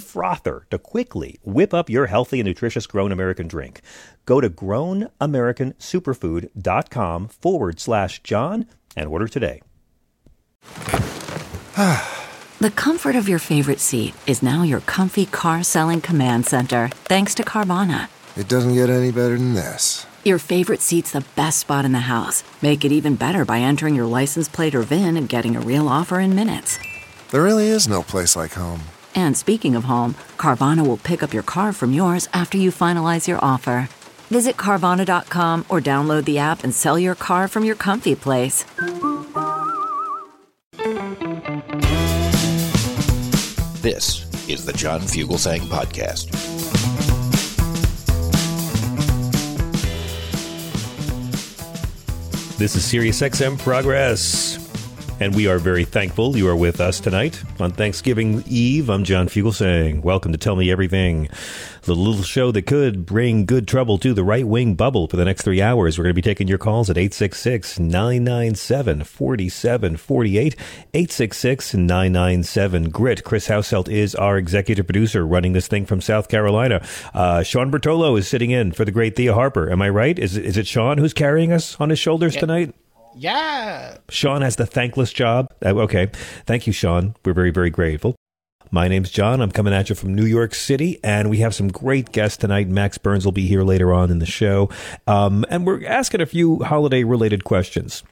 frother to quickly whip up your healthy and nutritious Grown American drink. Go to grownamericansuperfood.com forward slash John and order today. the comfort of your favorite seat is now your comfy car selling command center, thanks to Carvana. It doesn't get any better than this. Your favorite seat's the best spot in the house. Make it even better by entering your license plate or VIN and getting a real offer in minutes. There really is no place like home. And speaking of home, Carvana will pick up your car from yours after you finalize your offer. Visit Carvana.com or download the app and sell your car from your comfy place. This is the John Fugelsang Podcast. This is SiriusXM Progress. And we are very thankful you are with us tonight on Thanksgiving Eve. I'm John Fugelsang welcome to Tell Me Everything, the little show that could bring good trouble to the right wing bubble for the next three hours. We're going to be taking your calls at 866 997 4748, 866 997 GRIT. Chris Hauselt is our executive producer running this thing from South Carolina. Uh, Sean Bertolo is sitting in for the great Thea Harper. Am I right? Is, is it Sean who's carrying us on his shoulders tonight? Yeah. Sean has the thankless job. Uh, okay. Thank you, Sean. We're very, very grateful. My name's John. I'm coming at you from New York City, and we have some great guests tonight. Max Burns will be here later on in the show. Um, and we're asking a few holiday related questions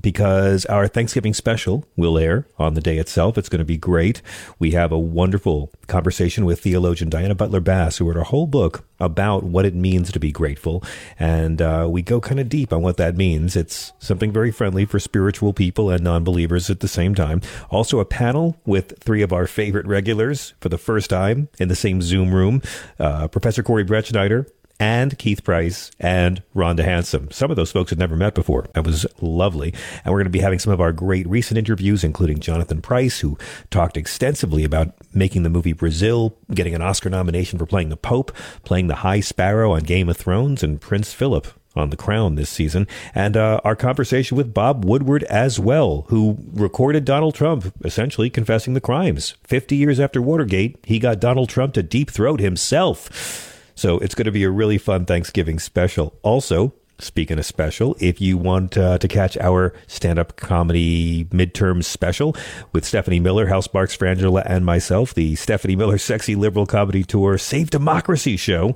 because our Thanksgiving special will air on the day itself. It's going to be great. We have a wonderful conversation with theologian Diana Butler Bass, who wrote a whole book about what it means to be grateful. And uh, we go kind of deep on what that means. It's something very friendly for spiritual people and non believers at the same time. Also, a panel with three of our favorite regulars for the first time in the same Zoom room uh, Professor Corey Brettschneider, and Keith Price and Rhonda Hansome. Some of those folks had never met before. It was lovely. And we're going to be having some of our great recent interviews, including Jonathan Pryce, who talked extensively about making the movie Brazil, getting an Oscar nomination for playing the Pope, playing the High Sparrow on Game of Thrones, and Prince Philip on The Crown this season, and uh, our conversation with Bob Woodward as well, who recorded Donald Trump essentially confessing the crimes. 50 years after Watergate, he got Donald Trump to deep throat himself. So it's going to be a really fun Thanksgiving special. Also, Speaking of special, if you want uh, to catch our stand up comedy midterm special with Stephanie Miller, Hal Sparks Frangela, and myself, the Stephanie Miller Sexy Liberal Comedy Tour Save Democracy Show,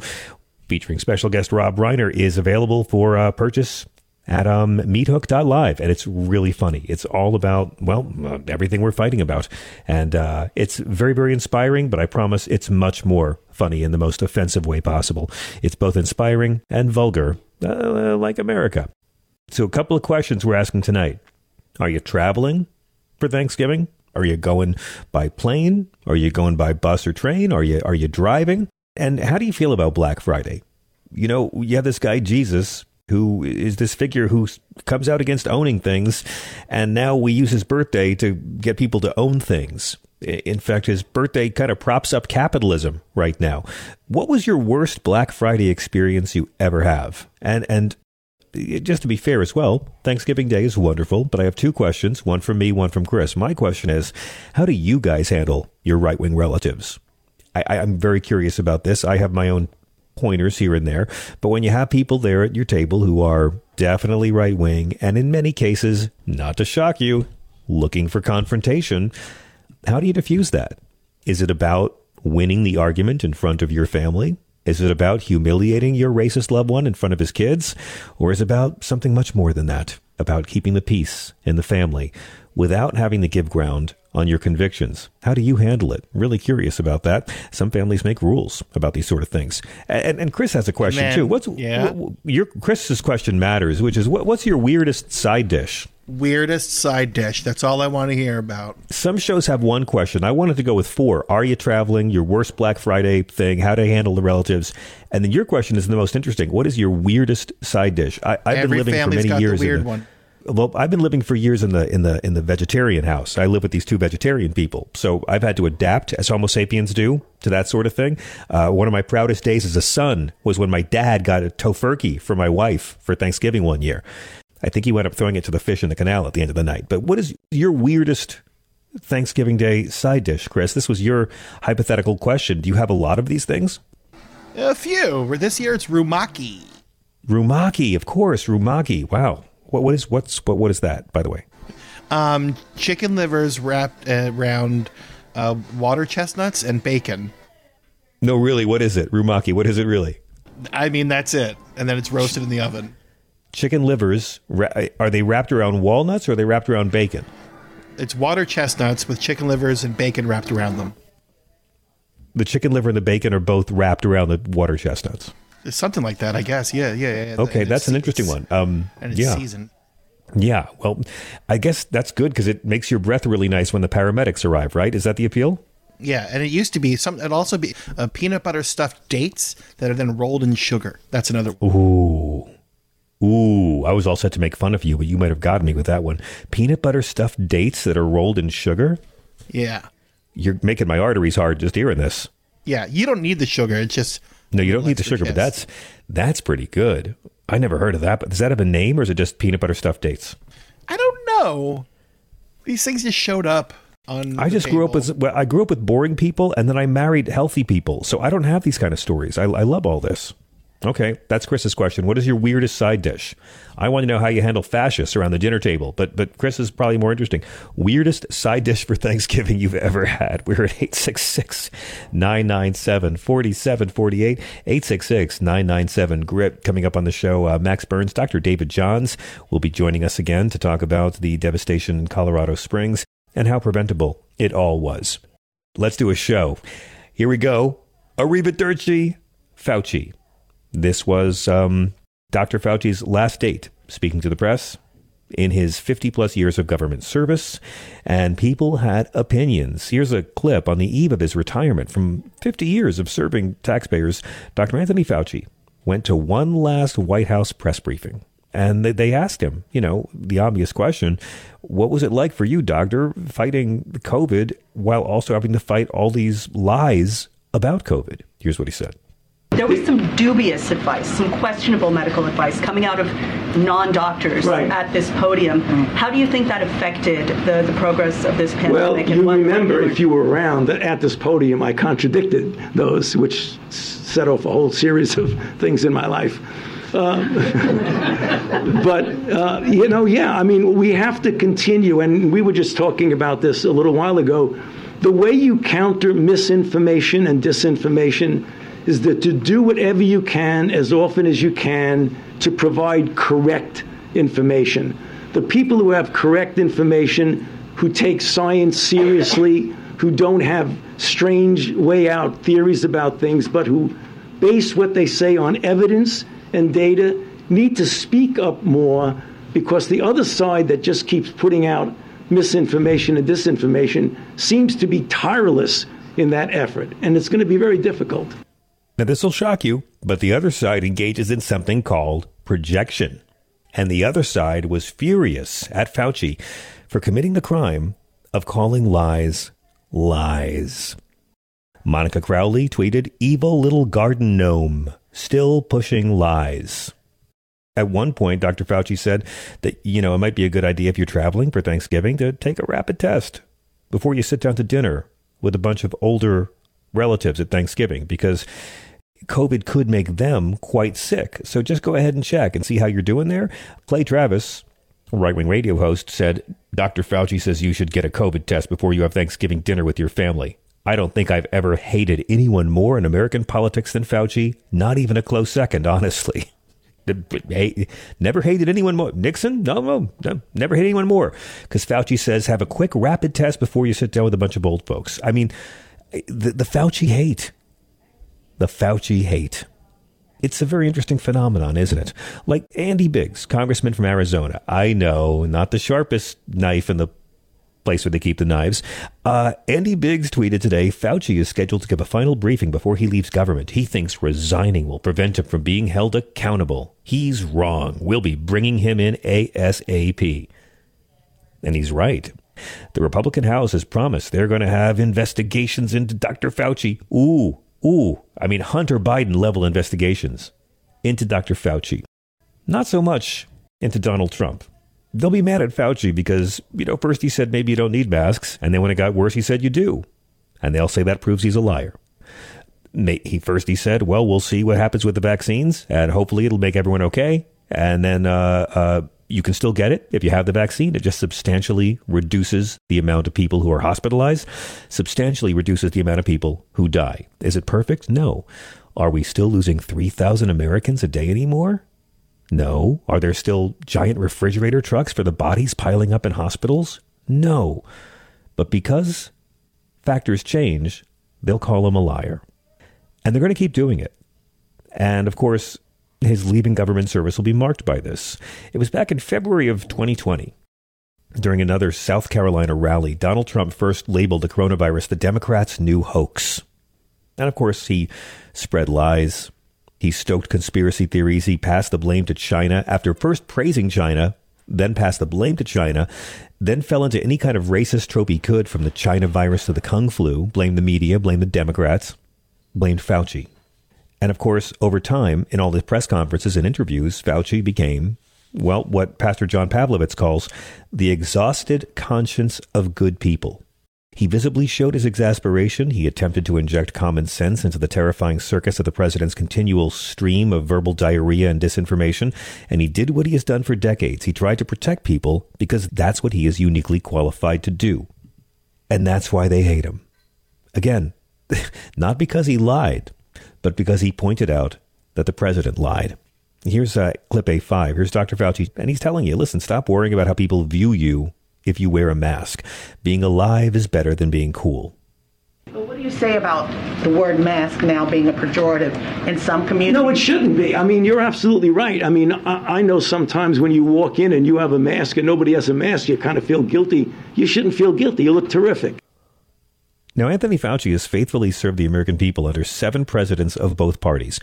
featuring special guest Rob Reiner, is available for uh, purchase at um, meathook.live. And it's really funny. It's all about, well, uh, everything we're fighting about. And uh, it's very, very inspiring, but I promise it's much more funny in the most offensive way possible. It's both inspiring and vulgar, uh, like America. So, a couple of questions we're asking tonight Are you traveling for Thanksgiving? Are you going by plane? Are you going by bus or train? Are you, are you driving? And how do you feel about Black Friday? You know, you have this guy, Jesus, who is this figure who comes out against owning things, and now we use his birthday to get people to own things. In fact, his birthday kind of props up capitalism right now. What was your worst Black Friday experience you ever have? And and just to be fair as well, Thanksgiving Day is wonderful, but I have two questions, one from me, one from Chris. My question is, how do you guys handle your right wing relatives? I, am very curious about this. I have my own pointers here and there. But when you have people there at your table who are definitely right wing, and in many cases, not to shock you, looking for confrontation, how do you diffuse that? Is it about winning the argument in front of your family? Is it about humiliating your racist loved one in front of his kids? Or is it about something much more than that? about keeping the peace in the family without having to give ground on your convictions. How do you handle it? Really curious about that. Some families make rules about these sort of things. And, and Chris has a question Man, too. What's yeah. what- your Chris's question matters, which is what, what's your weirdest side dish? Weirdest side dish. That's all I want to hear about. Some shows have one question. I wanted to go with four. Are you traveling? Your worst Black Friday thing? How to handle the relatives? And then your question is the most interesting. What is your weirdest side dish? I, I've Every been living for many got the years. in the- one. Well, I've been living for years in the in the in the vegetarian house. I live with these two vegetarian people, so I've had to adapt as Homo sapiens do to that sort of thing. Uh, one of my proudest days as a son was when my dad got a tofurkey for my wife for Thanksgiving one year. I think he wound up throwing it to the fish in the canal at the end of the night. But what is your weirdest Thanksgiving Day side dish, Chris? This was your hypothetical question. Do you have a lot of these things? A few. This year it's rumaki. Rumaki, of course, rumaki. Wow. What what is what's what what is that, by the way? Um, chicken livers wrapped uh, around uh, water chestnuts and bacon. No, really, what is it? Rumaki, what is it really? I mean, that's it. And then it's roasted in the oven. Chicken livers, are they wrapped around walnuts or are they wrapped around bacon? It's water chestnuts with chicken livers and bacon wrapped around them. The chicken liver and the bacon are both wrapped around the water chestnuts. Something like that, I guess. Yeah, yeah, yeah. Okay, And that's an interesting one. Um, And it's yeah, seasoned. yeah. Well, I guess that's good because it makes your breath really nice when the paramedics arrive. Right? Is that the appeal? Yeah, and it used to be some. It'd also be uh, peanut butter stuffed dates that are then rolled in sugar. That's another. Ooh. Ooh, I was all set to make fun of you, but you might have gotten me with that one. Peanut butter stuffed dates that are rolled in sugar? Yeah, You're making my arteries hard just hearing this. yeah. You don't need the sugar. It's just No, you don't need the sugar, but that's that's pretty good. I never heard of that, but does that have a name or is it just peanut butter stuffed dates? I don't know. These things just showed up on. I just grew up table. with well, I grew up with boring people and then I married healthy people. So I don't have these kind of stories. I, I love all this. Okay, that's Chris's question. What is your weirdest side dish? I want to know how you handle fascists around the dinner table, but but Chris is probably more interesting. Weirdest side dish for Thanksgiving you've ever had. We're at 866 997 4748. 866 997 GRIP. Coming up on the show, uh, Max Burns, Dr. David Johns will be joining us again to talk about the devastation in Colorado Springs and how preventable it all was. Let's do a show. Here we go. Arrivederci, Fauci. This was um, Dr. Fauci's last date speaking to the press in his 50 plus years of government service, and people had opinions. Here's a clip on the eve of his retirement from 50 years of serving taxpayers. Dr. Anthony Fauci went to one last White House press briefing. And they- they asked him, you know, the obvious question what was it like for you, doctor, fighting COVID while also having to fight all these lies about COVID? Here's what he said. There was some dubious advice, some questionable medical advice coming out of non-doctors Right. at this podium. How do you think that affected the, the progress of this pandemic? Well, you remember, if you were around, that at this podium I contradicted those, which set off a whole series of things in my life. Uh, but, uh, you know, yeah, I mean, we have to continue, and we were just talking about this a little while ago. The way you counter misinformation and disinformation is that to do whatever you can as often as you can to provide correct information. The people who have correct information, who take science seriously, who don't have strange way out theories about things, but who base what they say on evidence and data, need to speak up more because the other side that just keeps putting out misinformation and disinformation seems to be tireless in that effort. And it's going to be very difficult. Now, this will shock you, but the other side engages in something called projection. And the other side was furious at Fauci for committing the crime of calling lies lies. Monica Crowley tweeted, Evil little garden gnome, still pushing lies. At one point, Dr. Fauci said that, you know, it might be a good idea if you're traveling for Thanksgiving to take a rapid test before you sit down to dinner with a bunch of older relatives at Thanksgiving because COVID could make them quite sick. So just go ahead and check and see how you're doing there. Clay Travis, right wing radio host, said Dr. Fauci says you should get a COVID test before you have Thanksgiving dinner with your family. I don't think I've ever hated anyone more in American politics than Fauci, not even a close second, honestly. Never hated anyone more. Nixon? No, no, no never hated anyone more. Because Fauci says have a quick rapid test before you sit down with a bunch of old folks. I mean, the, the Fauci hate. The Fauci hate. It's a very interesting phenomenon, isn't it? Like Andy Biggs, congressman from Arizona. I know, not the sharpest knife in the place where they keep the knives. Uh, Andy Biggs tweeted today Fauci is scheduled to give a final briefing before he leaves government. He thinks resigning will prevent him from being held accountable. He's wrong. We'll be bringing him in ASAP. And he's right. The Republican House has promised they're going to have investigations into Dr. Fauci. Ooh, ooh. I mean, Hunter Biden level investigations into Dr. Fauci. Not so much into Donald Trump they'll be mad at Fauci because, you know, first he said maybe you don't need masks, and then when it got worse, he said you do. And they'll say that proves he's a liar. He first he said, "Well, we'll see what happens with the vaccines, and hopefully it'll make everyone okay." And then uh, uh, you can still get it if you have the vaccine. It just substantially reduces the amount of people who are hospitalized, substantially reduces the amount of people who die. Is it perfect? No. Are we still losing 3,000 Americans a day anymore? No. Are there still giant refrigerator trucks for the bodies piling up in hospitals? No. But because factors change, they'll call him a liar. And they're going to keep doing it. And of course, his leaving government service will be marked by this. It was back in February of 2020. During another South Carolina rally, Donald Trump first labeled the coronavirus the Democrats' new hoax. And of course, he spread lies, he stoked conspiracy theories. He passed the blame to China after first praising China, then passed the blame to China, then fell into any kind of racist trope he could from the China virus to the Kung flu, blamed the media, blamed the Democrats, blamed Fauci. And of course, over time, in all the press conferences and interviews, Fauci became, well, what Pastor John Pavlovitz calls the exhausted conscience of good people. He visibly showed his exasperation. He attempted to inject common sense into the terrifying circus of the president's continual stream of verbal diarrhea and disinformation. And he did what he has done for decades. He tried to protect people because that's what he is uniquely qualified to do. And that's why they hate him. Again, not because he lied, but because he pointed out that the president lied. Here's uh, clip A5. Here's Dr. Fauci, and he's telling you listen, stop worrying about how people view you if you wear a mask. Being alive is better than being cool. But what do you say about the word mask now being a pejorative in some communities? No, it shouldn't be. I mean, you're absolutely right. I mean, I, I, know sometimes when you walk in and you have a mask and nobody has a mask, you kind of feel guilty. You shouldn't feel guilty. You look terrific. Now, Anthony Fauci has faithfully served the American people under seven presidents of both parties.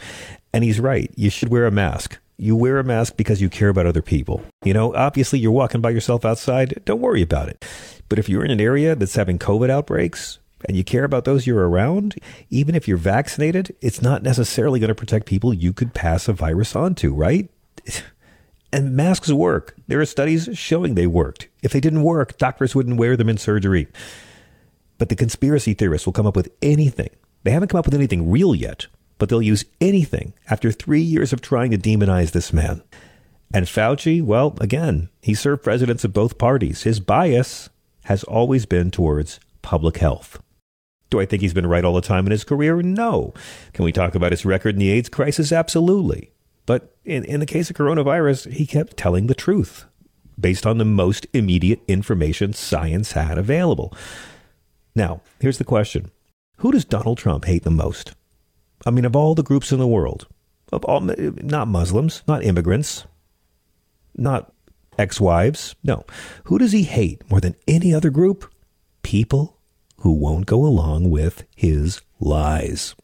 And he's right. You should wear a mask. You wear a mask because you care about other people. You know, obviously you're walking by yourself outside. Don't worry about it. But if you're in an area that's having COVID outbreaks and you care about those you're around, even if you're vaccinated, it's not necessarily going to protect people you could pass a virus on to, right? And masks work. There are studies showing they worked. If they didn't work, doctors wouldn't wear them in surgery. But the conspiracy theorists will come up with anything. They haven't come up with anything real yet, but they'll use anything after three years of trying to demonize this man. And Fauci, well, again, he served presidents of both parties. His bias has always been towards public health. Do I think he's been right all the time in his career? No. Can we talk about his record in the AIDS crisis? Absolutely. But in, in the case of coronavirus, he kept telling the truth based on the most immediate information science had available. Now, here's the question Who does Donald Trump hate the most? I mean, of all the groups in the world, of all, not Muslims, not immigrants, not ex wives. No. Who does he hate more than any other group? People who won't go along with his lies.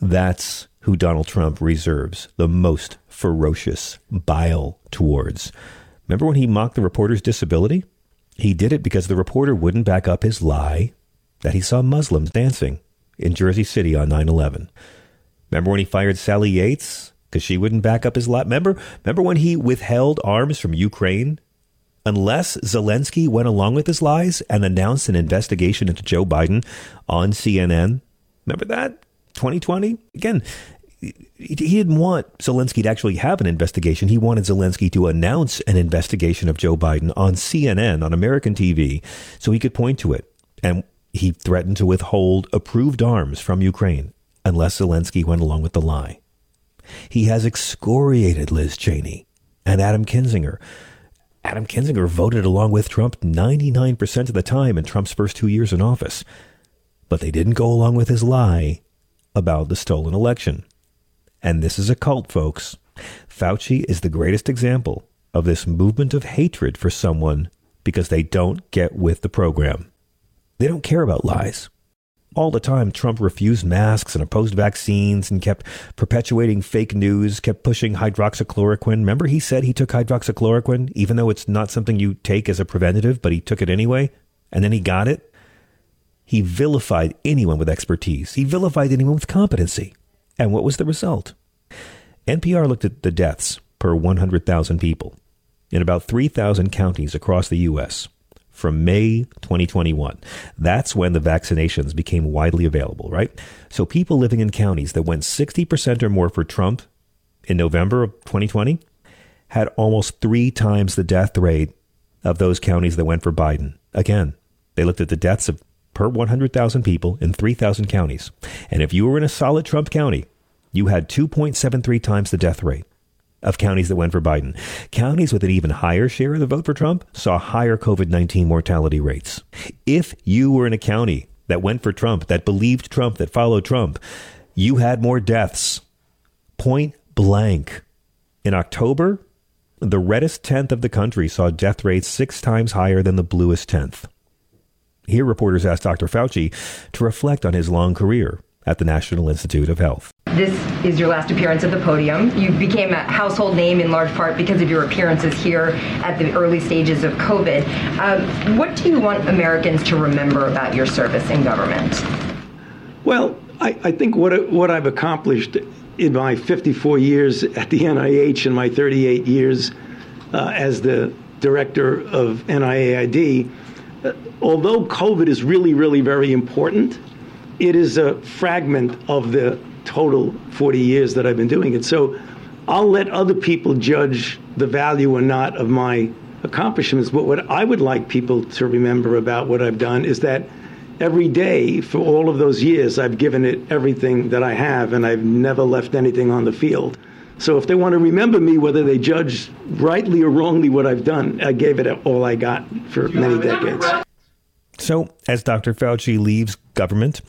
That's who Donald Trump reserves the most ferocious bile towards. Remember when he mocked the reporter's disability? He did it because the reporter wouldn't back up his lie that he saw Muslims dancing in Jersey City on 9 11. Remember when he fired Sally Yates because she wouldn't back up his lie? Remember, remember when he withheld arms from Ukraine? Unless Zelensky went along with his lies and announced an investigation into Joe Biden on CNN. Remember that? 2020? Again, he didn't want Zelensky to actually have an investigation. He wanted Zelensky to announce an investigation of Joe Biden on CNN, on American TV, so he could point to it. And he threatened to withhold approved arms from Ukraine unless Zelensky went along with the lie. He has excoriated Liz Cheney and Adam Kinzinger. Adam Kinzinger voted along with Trump 99% of the time in Trump's first two years in office. But they didn't go along with his lie about the stolen election. And this is a cult, folks. Fauci is the greatest example of this movement of hatred for someone because they don't get with the program. They don't care about lies. All the time, Trump refused masks and opposed vaccines and kept perpetuating fake news, kept pushing hydroxychloroquine. Remember, he said he took hydroxychloroquine, even though it's not something you take as a preventative, but he took it anyway, and then he got it? He vilified anyone with expertise. He vilified anyone with competency. And what was the result? NPR looked at the deaths per 100,000 people in about 3,000 counties across the U.S. from May 2021. That's when the vaccinations became widely available, right? So people living in counties that went 60% or more for Trump in November of 2020 had almost three times the death rate of those counties that went for Biden. Again, they looked at the deaths of per 100,000 people in 3,000 counties. And if you were in a solid Trump county, you had 2.73 times the death rate of counties that went for Biden. Counties with an even higher share of the vote for Trump saw higher COVID 19 mortality rates. If you were in a county that went for Trump, that believed Trump, that followed Trump, you had more deaths. Point blank. In October, the reddest tenth of the country saw death rates six times higher than the bluest tenth. Here, reporters asked Dr. Fauci to reflect on his long career at the National Institute of Health. This is your last appearance at the podium. You became a household name in large part because of your appearances here at the early stages of COVID. Um, what do you want Americans to remember about your service in government? Well, I, I think what, what I've accomplished in my 54 years at the NIH and my 38 years uh, as the director of NIAID although COVID is really, really very important, it is a fragment of the total 40 years that I've been doing it. So I'll let other people judge the value or not of my accomplishments. But what I would like people to remember about what I've done is that every day for all of those years, I've given it everything that I have, and I've never left anything on the field. So if they want to remember me, whether they judge rightly or wrongly what I've done, I gave it all I got for many decades. So, as Dr. Fauci leaves government,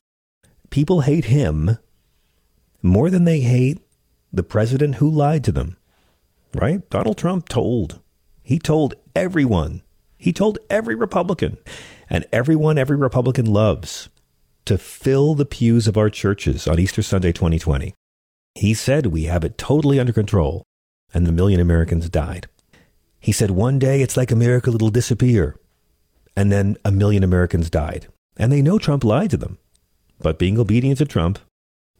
people hate him more than they hate the president who lied to them. Right? Donald Trump told. He told everyone. He told every Republican and everyone every Republican loves to fill the pews of our churches on Easter Sunday 2020. He said we have it totally under control, and the million Americans died. He said one day it's like a miracle it'll disappear, and then a million Americans died. And they know Trump lied to them. But being obedient to Trump,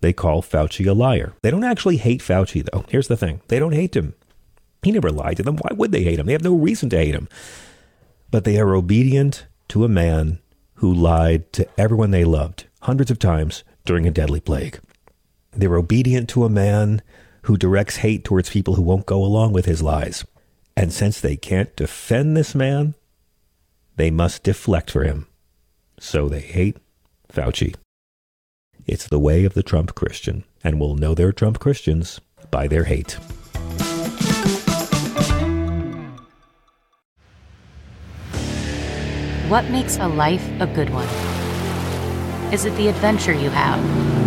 they call Fauci a liar. They don't actually hate Fauci, though. Here's the thing they don't hate him. He never lied to them. Why would they hate him? They have no reason to hate him. But they are obedient to a man who lied to everyone they loved hundreds of times during a deadly plague. They're obedient to a man who directs hate towards people who won't go along with his lies. And since they can't defend this man, they must deflect for him. So they hate Fauci. It's the way of the Trump Christian, and we'll know they're Trump Christians by their hate. What makes a life a good one? Is it the adventure you have?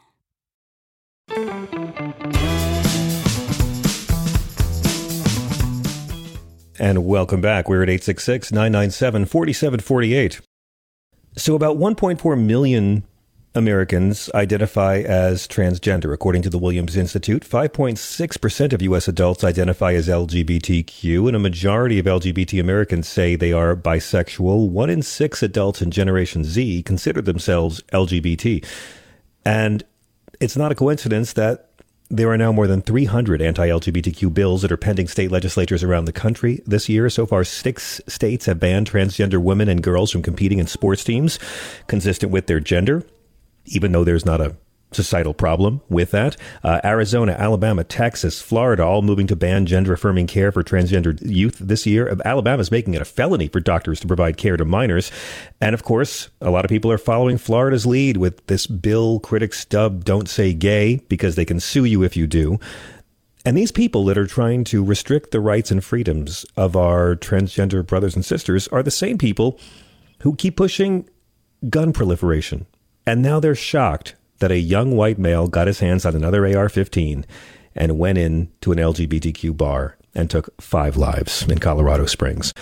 And welcome back. We're at 866 997 4748. So, about 1.4 million Americans identify as transgender, according to the Williams Institute. 5.6% of U.S. adults identify as LGBTQ, and a majority of LGBT Americans say they are bisexual. One in six adults in Generation Z consider themselves LGBT. And it's not a coincidence that there are now more than 300 anti LGBTQ bills that are pending state legislatures around the country this year. So far, six states have banned transgender women and girls from competing in sports teams consistent with their gender even though there's not a societal problem with that. Uh, Arizona, Alabama, Texas, Florida, all moving to ban gender affirming care for transgender youth this year. Alabama is making it a felony for doctors to provide care to minors. And of course, a lot of people are following Florida's lead with this bill critics dub Don't Say Gay because they can sue you if you do. And these people that are trying to restrict the rights and freedoms of our transgender brothers and sisters are the same people who keep pushing gun proliferation and now they're shocked that a young white male got his hands on another AR 15 and went in to an LGBTQ bar and took five lives in Colorado Springs.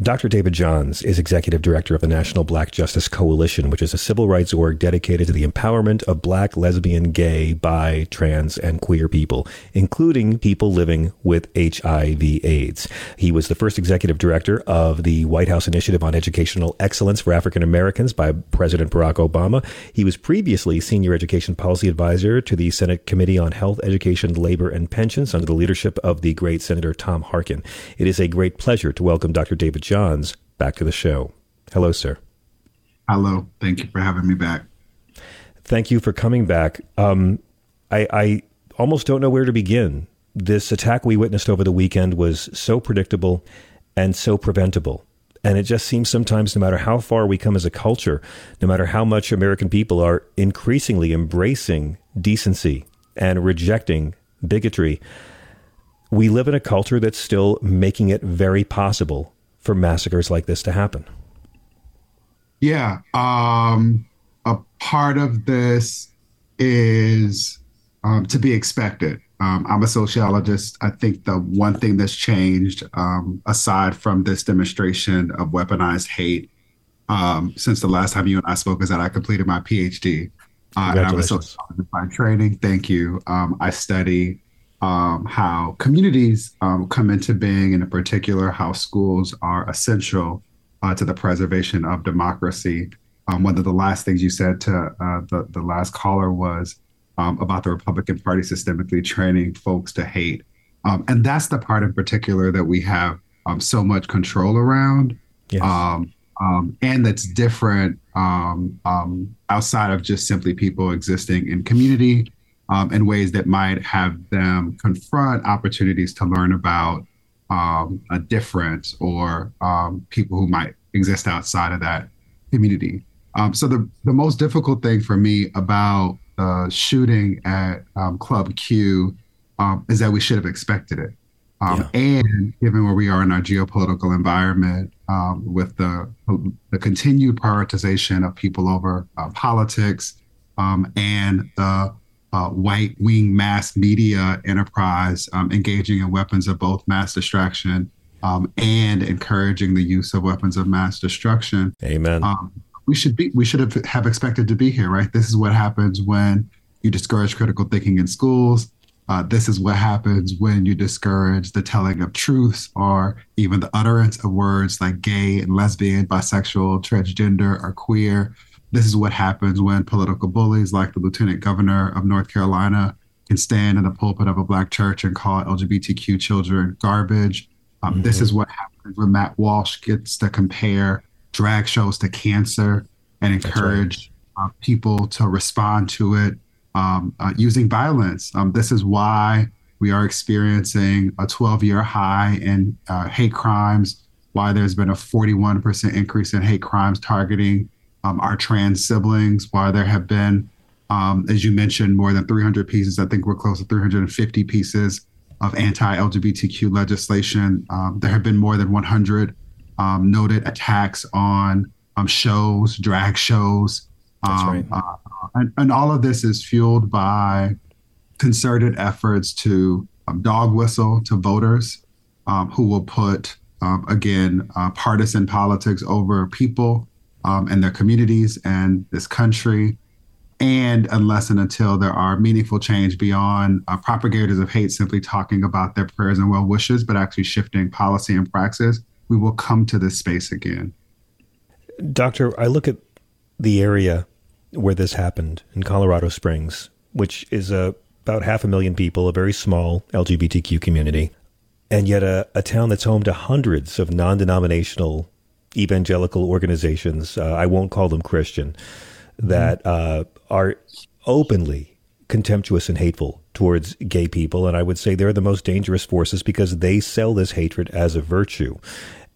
Dr. David Johns is executive director of the National Black Justice Coalition, which is a civil rights org dedicated to the empowerment of black, lesbian, gay, bi, trans, and queer people, including people living with HIV/AIDS. He was the first executive director of the White House Initiative on Educational Excellence for African Americans by President Barack Obama. He was previously senior education policy advisor to the Senate Committee on Health, Education, Labor, and Pensions under the leadership of the great Senator Tom Harkin. It is a great pleasure to welcome Dr. David Johns back to the show. Hello, sir. Hello. Thank you for having me back. Thank you for coming back. Um, I, I almost don't know where to begin. This attack we witnessed over the weekend was so predictable and so preventable. And it just seems sometimes, no matter how far we come as a culture, no matter how much American people are increasingly embracing decency and rejecting bigotry, we live in a culture that's still making it very possible for massacres like this to happen? Yeah. Um, a part of this is um, to be expected. Um, I'm a sociologist. I think the one thing that's changed, um, aside from this demonstration of weaponized hate, um, since the last time you and I spoke, is that I completed my PhD. Uh, and I'm a sociologist by training. Thank you. Um, I study um, how communities um, come into being, and in particular, how schools are essential uh, to the preservation of democracy. Um, one of the last things you said to uh, the, the last caller was um, about the Republican Party systemically training folks to hate. Um, and that's the part in particular that we have um, so much control around. Yes. and that's different outside of just simply people existing in community um, in ways that might have them confront opportunities to learn about um, a difference or um, people who might exist outside of that community. Um, so the the most difficult thing for me about the shooting at um, Club Q um, is that we should have expected it. Yeah. And given where we are in our geopolitical environment, with the the continued prioritization of people over uh, politics and the uh, white wing mass media enterprise um, engaging in weapons of both mass destruction um, and encouraging the use of weapons of mass destruction. Amen. Um, we should be we should have, have expected to be here, right? This is what happens when you discourage critical thinking in schools. Uh, this is what happens when you discourage the telling of truths or even the utterance of words like gay and lesbian, bisexual, transgender, or queer. This is what happens when political bullies like the lieutenant governor of North Carolina can stand in the pulpit of a black church and call LGBTQ children garbage. Um, mm-hmm. This is what happens when Matt Walsh gets to compare drag shows to cancer and encourage right. uh, people to respond to it um, uh, using violence. Um, this is why we are experiencing a 12 year high in uh, hate crimes, why there's been a 41% increase in hate crimes targeting um, our trans siblings, while there have been, um, as you mentioned, more than 300 pieces, I think we're close to 350 pieces of anti LGBTQ legislation. Um, there have been more than 100 um, noted attacks on um, shows, drag shows. That's right. Um, uh, and, and, all of this is fueled by concerted efforts to dog whistle to voters who will put um, again, uh, partisan politics over people um, and their communities and this country. And unless and until there are meaningful change beyond uh, propagators of hate simply talking about their prayers and well wishes, but actually shifting policy and praxis, we will come to this space again. Doctor, I look at the area where this happened in Colorado Springs, which is a, about half a million people, a very small LGBTQ community, and yet a, a town that's home to hundreds of non denominational evangelical organizations. Uh, I won't call them Christian, that uh, are openly contemptuous and hateful towards gay people. And I would say they're the most dangerous forces because they sell this hatred as a virtue.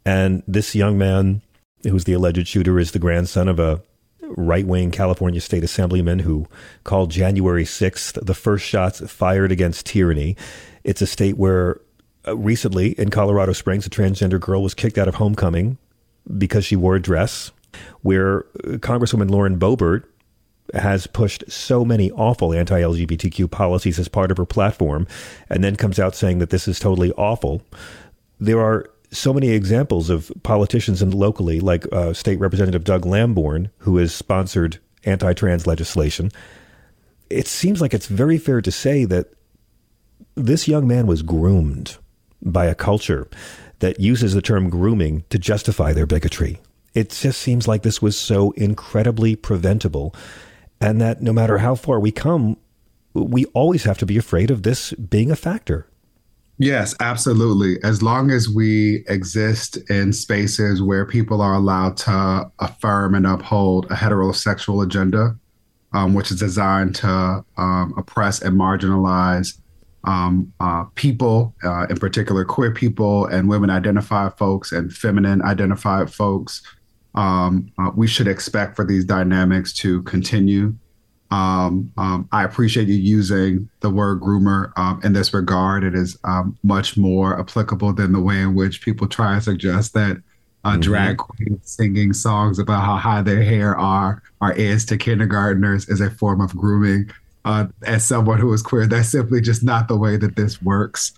And this young man, who's the alleged shooter, is the grandson of a right wing California state assemblyman who called January 6th the first shots fired against tyranny. It's a state where uh, recently in Colorado Springs, a transgender girl was kicked out of homecoming because she wore a dress, where uh, Congresswoman Lauren Boebert has pushed so many awful anti LGBTQ policies as part of her platform, and then comes out saying that this is totally awful. There are so many examples of politicians and locally, like uh, State Representative Doug Lamborn, who has sponsored anti trans legislation. It seems like it's very fair to say that this young man was groomed by a culture that uses the term grooming to justify their bigotry. It just seems like this was so incredibly preventable, and that no matter how far we come, we always have to be afraid of this being a factor. Yes, absolutely. As long as we exist in spaces where people are allowed to affirm and uphold a heterosexual agenda, um, which is designed to um, oppress and marginalize um, uh, people, uh, in particular queer people and women identified folks and feminine identified folks, um, uh, we should expect for these dynamics to continue. Um, um, I appreciate you using the word groomer um, in this regard. It is um, much more applicable than the way in which people try to suggest that uh, mm-hmm. drag queens singing songs about how high their hair are are is to kindergartners is a form of grooming. Uh, as someone who is queer, that's simply just not the way that this works.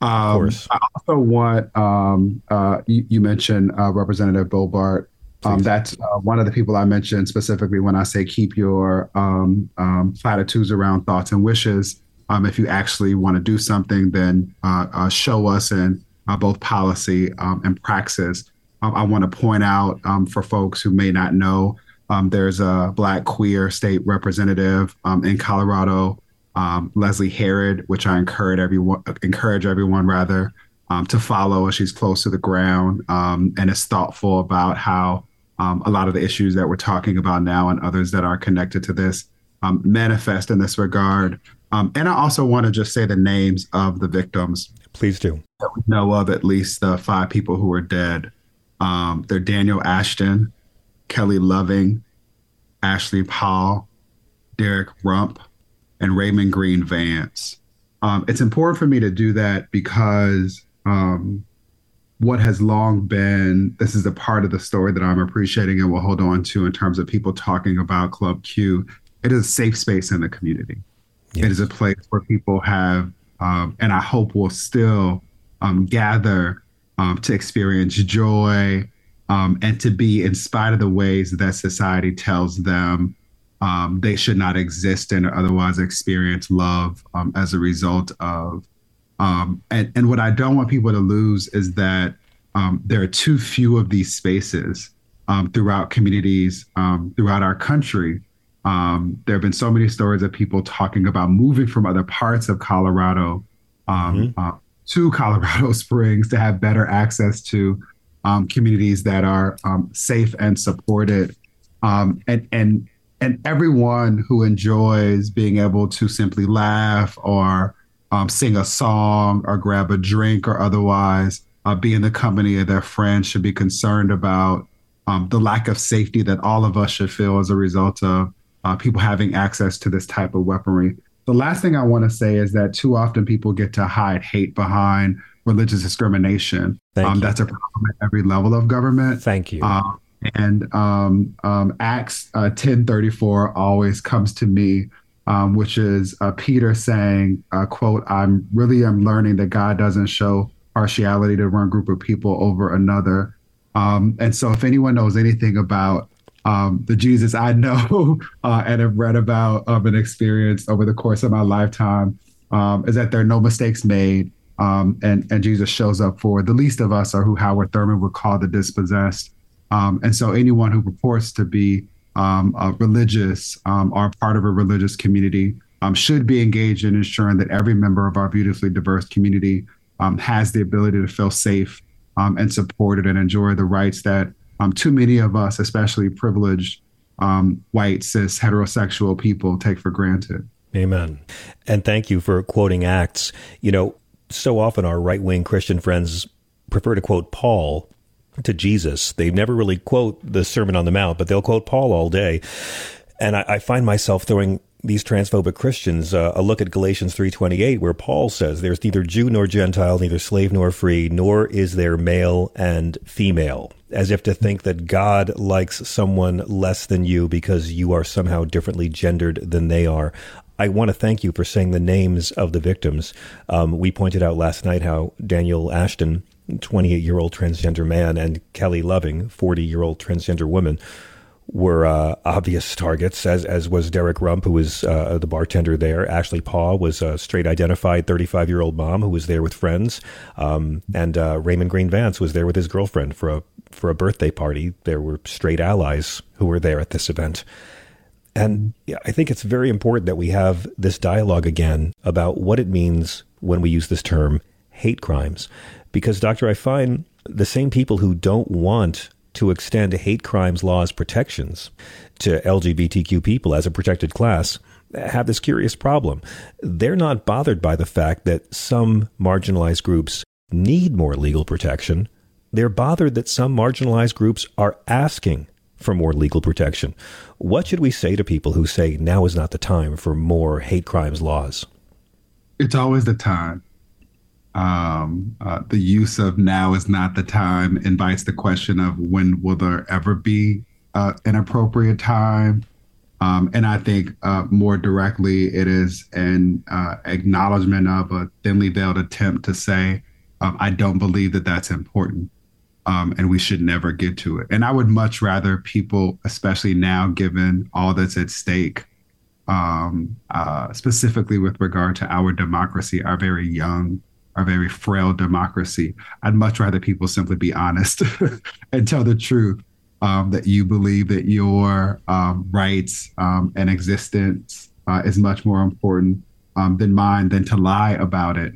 Um, of course. I also want um, uh, you, you, mentioned uh, Representative Boebert um, that's uh, one of the people I mentioned specifically when I say keep your um, um, platitudes around thoughts and wishes. Um, if you actually want to do something, then uh, uh, show us in uh, both policy um, and praxis. Um, I want to point out for folks who may not know, there's a Black queer state representative in Colorado, Leslie Herod, which I encourage everyone encourage everyone rather to follow. as She's close to the ground and is thoughtful about how um, a lot of the issues that we're talking about now and others that are connected to this um, manifest in this regard. Um, and I also want to just say the names of the victims. Please do. That we know of at least the five people who are dead. Um, they're Daniel Aston, Kelly Loving, Ashley Paugh, Derrick Rump, and Raymond Green Vance. Um, it's important for me to do that because um, what has long been this is a part of the story that I'm appreciating and will hold on to in terms of people talking about Club Q. It is a safe space in the community. Yes. It is a place where people have, um, and I hope will still um, gather um, to experience joy um, and to be, in spite of the ways that society tells them um, they should not exist and otherwise experience love um, as a result of um, and, and what I don't want people to lose is that um, there are too few of these spaces um, throughout communities um, throughout our country. Um, there have been so many stories of people talking about moving from other parts of Colorado um, mm-hmm. uh, to Colorado Springs to have better access to communities that are safe and supported. and and and everyone who enjoys being able to simply laugh or um, sing a song or grab a drink or otherwise uh, be in the company of their friends should be concerned about um, the lack of safety that all of us should feel as a result of uh, people having access to this type of weaponry. The last thing I want to say is that too often people get to hide hate behind religious discrimination. Um, that's a problem at every level of government. Thank you. Uh, and um, um, Acts uh, 1034 always comes to me um, which is uh, Peter saying, uh, "quote I'm really am learning that God doesn't show partiality to one group of people over another. Um, and so, if anyone knows anything about um, the Jesus I know uh, and have read about um, an experience over the course of my lifetime, um, is that there are no mistakes made. Um, and, and Jesus shows up for the least of us, or who Howard Thurman would call the dispossessed. Um, and so, anyone who purports to be um, religious or part of a religious community should be engaged in ensuring that every member of our beautifully diverse community has the ability to feel safe and supported and enjoy the rights that um, too many of us, especially privileged um, white, cis, heterosexual people, take for granted. Amen. And thank you for quoting Acts. You know, so often our right wing Christian friends prefer to quote Paul to Jesus. They never really quote the Sermon on the Mount, but they'll quote Paul all day. And I, I find myself throwing these transphobic Christians uh, a look at Galatians 3:28 where Paul says there's neither Jew nor Gentile neither slave nor free nor is there male and female as if to think that God likes someone less than you because you are somehow differently gendered than they are. I want to thank you for saying the names of the victims. Um, we pointed out last night how Daniel Aston, 28 year old transgender man, and Kelly Loving, 40 year old transgender woman, were uh, obvious targets, as as was Derrick Rump, who was uh, the bartender there. Ashley Paugh was a straight identified 35 year old mom who was there with friends, um, and uh, Raymond Green Vance was there with his girlfriend for a for a birthday party. There were straight allies who were there at this event. And I think it's very important that we have this dialogue again about what it means when we use this term hate crimes. Because, Doctor, I find the same people who don't want to extend hate crimes laws protections to LGBTQ people as a protected class have this curious problem. They're not bothered by the fact that some marginalized groups need more legal protection. They're bothered that some marginalized groups are asking for more legal protection. What should we say to people who say now is not the time for more hate crimes laws? It's always the time um, uh, the use of now is not the time invites the question of when will there ever be uh, an appropriate time? Um, and I think uh, more directly, it is an uh, acknowledgement of a thinly veiled attempt to say, um, I don't believe that that's important. Um, and we should never get to it. And I would much rather people, especially now, given all that's at stake, um, uh, specifically with regard to our democracy, our very young our very frail democracy. I'd much rather people simply be honest and tell the truth um, that you believe that your um, rights um, and existence uh, is much more important um, than mine, than to lie about it.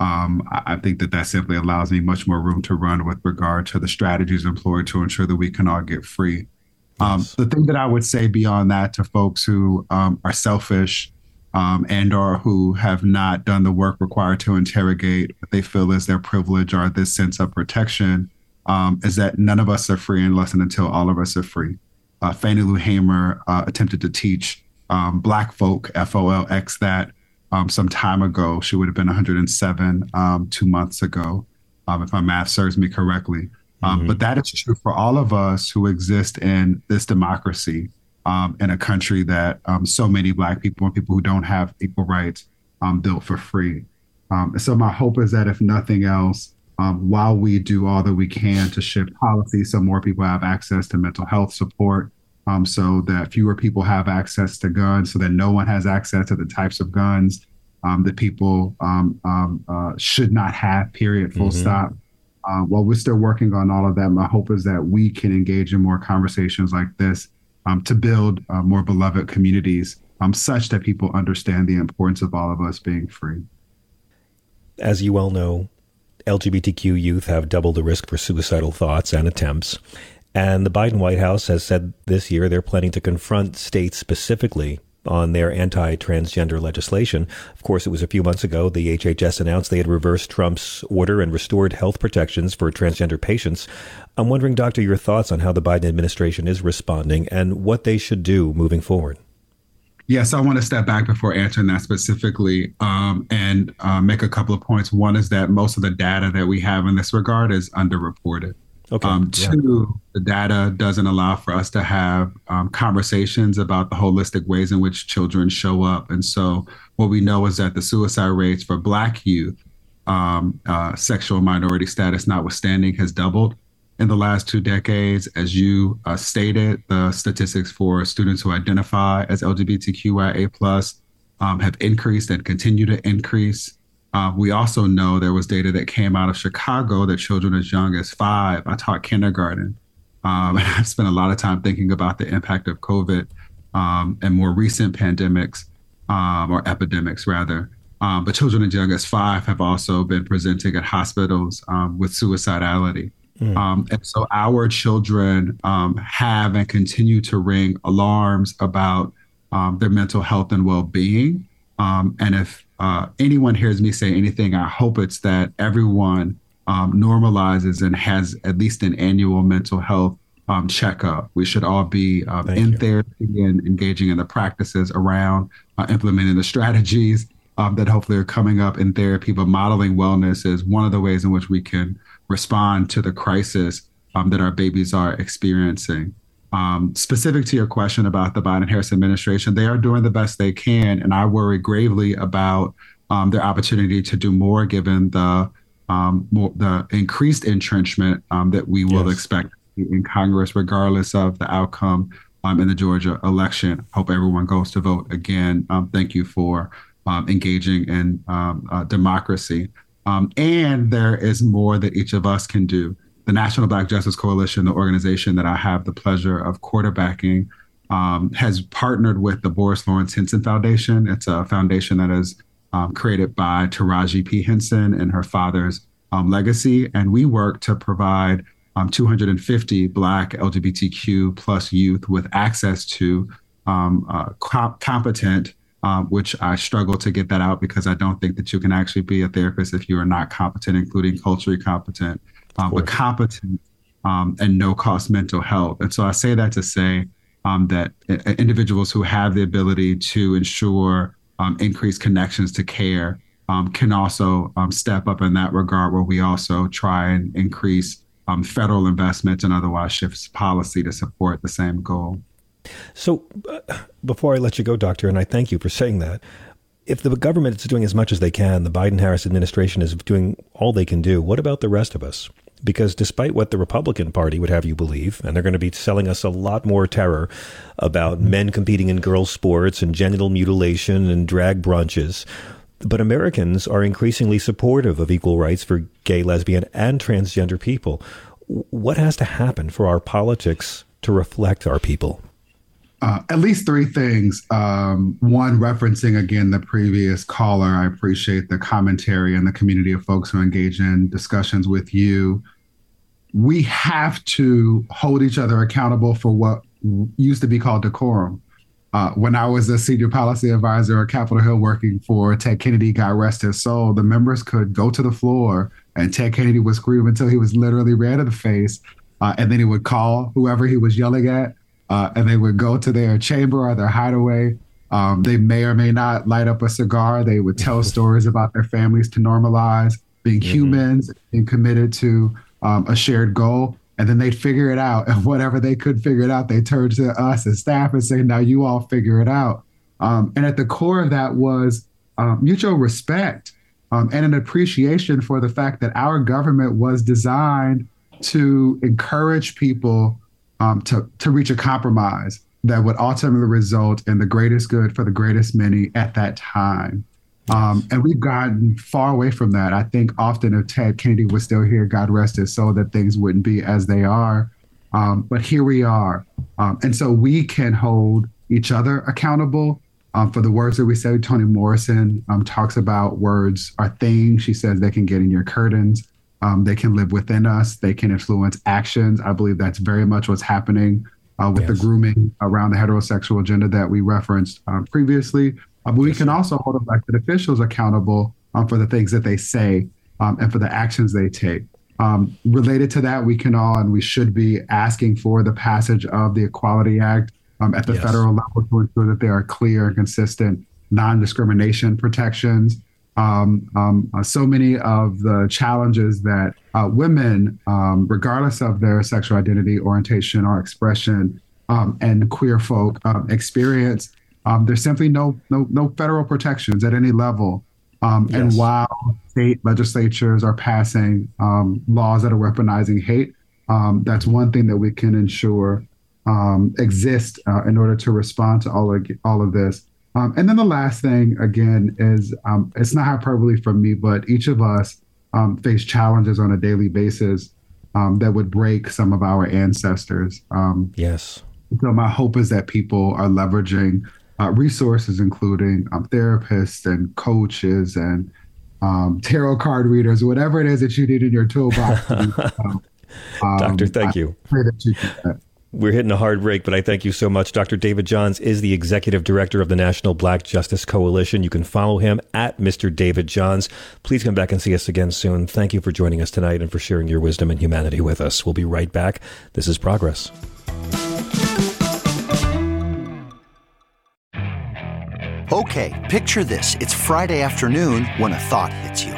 Um, I, think that that simply allows me much more room to run with regard to the strategies employed to ensure that we can all get free. Um, yes. the thing that I would say beyond that to folks who are selfish um, and or who have not done the work required to interrogate what they feel is their privilege or this sense of protection um, is that none of us are free unless and until all of us are free. Uh, Fannie Lou Hamer uh, attempted to teach um, Black folk, F-O-L-X, that um, some time ago. She would have been 107 um, two months ago, um, if my math serves me correctly. Um, mm-hmm. But that is true for all of us who exist in this democracy um, in a country that um, so many Black people and people who don't have equal rights um, built for free. Um, so my hope is that if nothing else, um, while we do all that we can to shift policy so more people have access to mental health support, um, so that fewer people have access to guns, so that no one has access to the types of guns that people uh, should not have, period, full mm-hmm. stop. Uh, while we're still working on all of that, my hope is that we can engage in more conversations like this um, to build uh, more beloved communities um, such that people understand the importance of all of us being free. As you well know, LGBTQ youth have double the risk for suicidal thoughts and attempts. And the Biden White House has said this year they're planning to confront states specifically on their anti transgender legislation. Of course, it was a few months ago the HHS announced they had reversed Trump's order and restored health protections for transgender patients. I'm wondering, Doctor, your thoughts on how the Biden administration is responding and what they should do moving forward. Yes, I want to step back before answering that specifically um, and uh, make a couple of points. One is that most of the data that we have in this regard is underreported. Okay. Um, two, yeah. the data doesn't allow for us to have um, conversations about the holistic ways in which children show up. And so, what we know is that the suicide rates for Black youth um, uh, sexual minority status notwithstanding, has doubled in the last two decades. As you uh, stated, the statistics for students who identify as LGBTQIA plus um, have increased and continue to increase. Uh, we also know there was data that came out of Chicago that children as young as five, I taught kindergarten, um, and I've spent a lot of time thinking about the impact of COVID um, and more recent pandemics um, or epidemics, rather. Um, but children as young as five have also been presenting at hospitals um, with suicidality. Mm. and so our children have and continue to ring alarms about their mental health and well being. and if uh, anyone hears me say anything, I hope it's that everyone um, normalizes and has at least an annual mental health um, checkup. We should all be um, in you. therapy and engaging in the practices around uh, implementing the strategies um, that hopefully are coming up in therapy. But modeling wellness is one of the ways in which we can respond to the crisis um, that our babies are experiencing. Um, specific to your question about the Biden Harris administration, they are doing the best they can. And I worry gravely about um, their opportunity to do more given the um, more, the increased entrenchment um, that we will yes. expect in Congress, regardless of the outcome um, in the Georgia election. Hope everyone goes to vote again. Um, thank you for engaging in uh, democracy. and there is more that each of us can do the National Black Justice Coalition, the organization that I have the pleasure of quarterbacking, um, has partnered with the Boris Lawrence Henson Foundation. It's a foundation that is um, created by Taraji P. Henson and her father's um, legacy. And we work to provide um, 250 Black LGBTQ plus youth with access to um, uh, comp- competent um, which I struggle to get that out because I don't think that you can actually be a therapist if you are not competent, including culturally competent um, but competent um, and no cost mental health. And so I say that to say um, that individuals who have the ability to ensure um, increased connections to care um, can also um, step up in that regard, where we also try and increase federal investments and otherwise shifts policy to support the same goal. So, uh, before I let you go, Doctor, and I thank you for saying that, if the government is doing as much as they can, the Biden Harris administration is doing all they can do, what about the rest of us? Because despite what the Republican Party would have you believe, and they're going to be selling us a lot more terror about men competing in girls' sports and genital mutilation and drag brunches, but Americans are increasingly supportive of equal rights for gay, lesbian, and transgender people. What has to happen for our politics to reflect our people? Uh, at least three things. Um, one, referencing again the previous caller, I appreciate the commentary and the community of folks who engage in discussions with you. We have to hold each other accountable for what used to be called decorum. Uh, when I was a senior policy advisor at Capitol Hill working for Ted Kennedy, God rest his soul, the members could go to the floor and Ted Kennedy would scream until he was literally red in the face. Uh, and then he would call whoever he was yelling at uh, and they would go to their chamber or their hideaway. Um, they may or may not light up a cigar. They would tell stories about their families to normalize being mm-hmm. humans and committed to um, a shared goal. And then they'd figure it out. And whatever they could figure it out, they turned to us as staff and say, now you all figure it out. Um, and at the core of that was um, mutual respect um, and an appreciation for the fact that our government was designed to encourage people um, to to reach a compromise that would ultimately result in the greatest good for the greatest many at that time. Um, and we've gotten far away from that. I think often if Ted Kennedy was still here, God rest his soul, that things wouldn't be as they are. Um, but here we are. Um, and so we can hold each other accountable um, for the words that we say. Toni Morrison um, talks about words are things. She says they can get in your curtains. Um, they can live within us. They can influence actions. I believe that's very much what's happening uh, with yes. the grooming around the heterosexual agenda that we referenced um, previously. Uh, but we yes, can also hold elected officials accountable um, for the things that they say um, and for the actions they take. Um, related to that, we can all and we should be asking for the passage of the Equality Act um, at the yes. federal level to ensure that there are clear and consistent non discrimination protections um, um, uh, so many of the challenges that uh, women, um, regardless of their sexual identity, orientation, or expression, um, and queer folk um, experience, um, there's simply no, no no federal protections at any level Um, Yes. And while state legislatures are passing um, laws that are weaponizing hate, um, that's one thing that we can ensure um, exist uh, in order to respond to all of all of this. Um, and then the last thing, again, is um, it's not hyperbole from me, but each of us um, face challenges on a daily basis um, that would break some of our ancestors. Um, yes. So my hope is that people are leveraging uh, resources, including um, therapists and coaches and um, tarot card readers, whatever it is that you need in your toolbox. to do so. Um, Doctor, thank I you. We're hitting a hard break, but I thank you so much. Dr. David Johns is the executive director of the National Black Justice Coalition. You can follow him at Mr. David Johns. Please come back and see us again soon. Thank you for joining us tonight and for sharing your wisdom and humanity with us. We'll be right back. This is Progress. Okay, picture this. It's Friday afternoon when a thought hits you.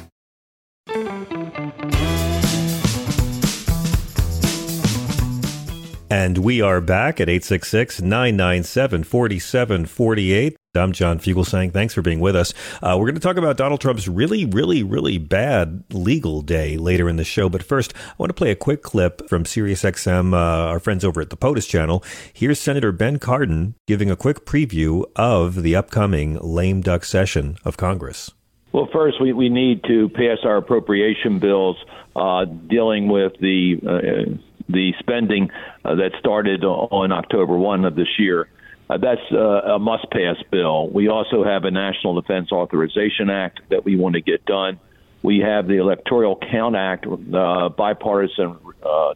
And we are back at 866 997 4748. I'm John Fugelsang. Thanks for being with us. Uh, we're going to talk about Donald Trump's really, really, really bad legal day later in the show. But first, I want to play a quick clip from SiriusXM, uh, our friends over at the POTUS channel. Here's Senator Ben Cardin giving a quick preview of the upcoming lame duck session of Congress. Well, first, we, we need to pass our appropriation bills uh, dealing with the uh, the spending uh, that started on October 1 of this year. Uh, that's uh, a must pass bill. We also have a National Defense Authorization Act that we want to get done. We have the Electoral Count Act, uh, bipartisan uh,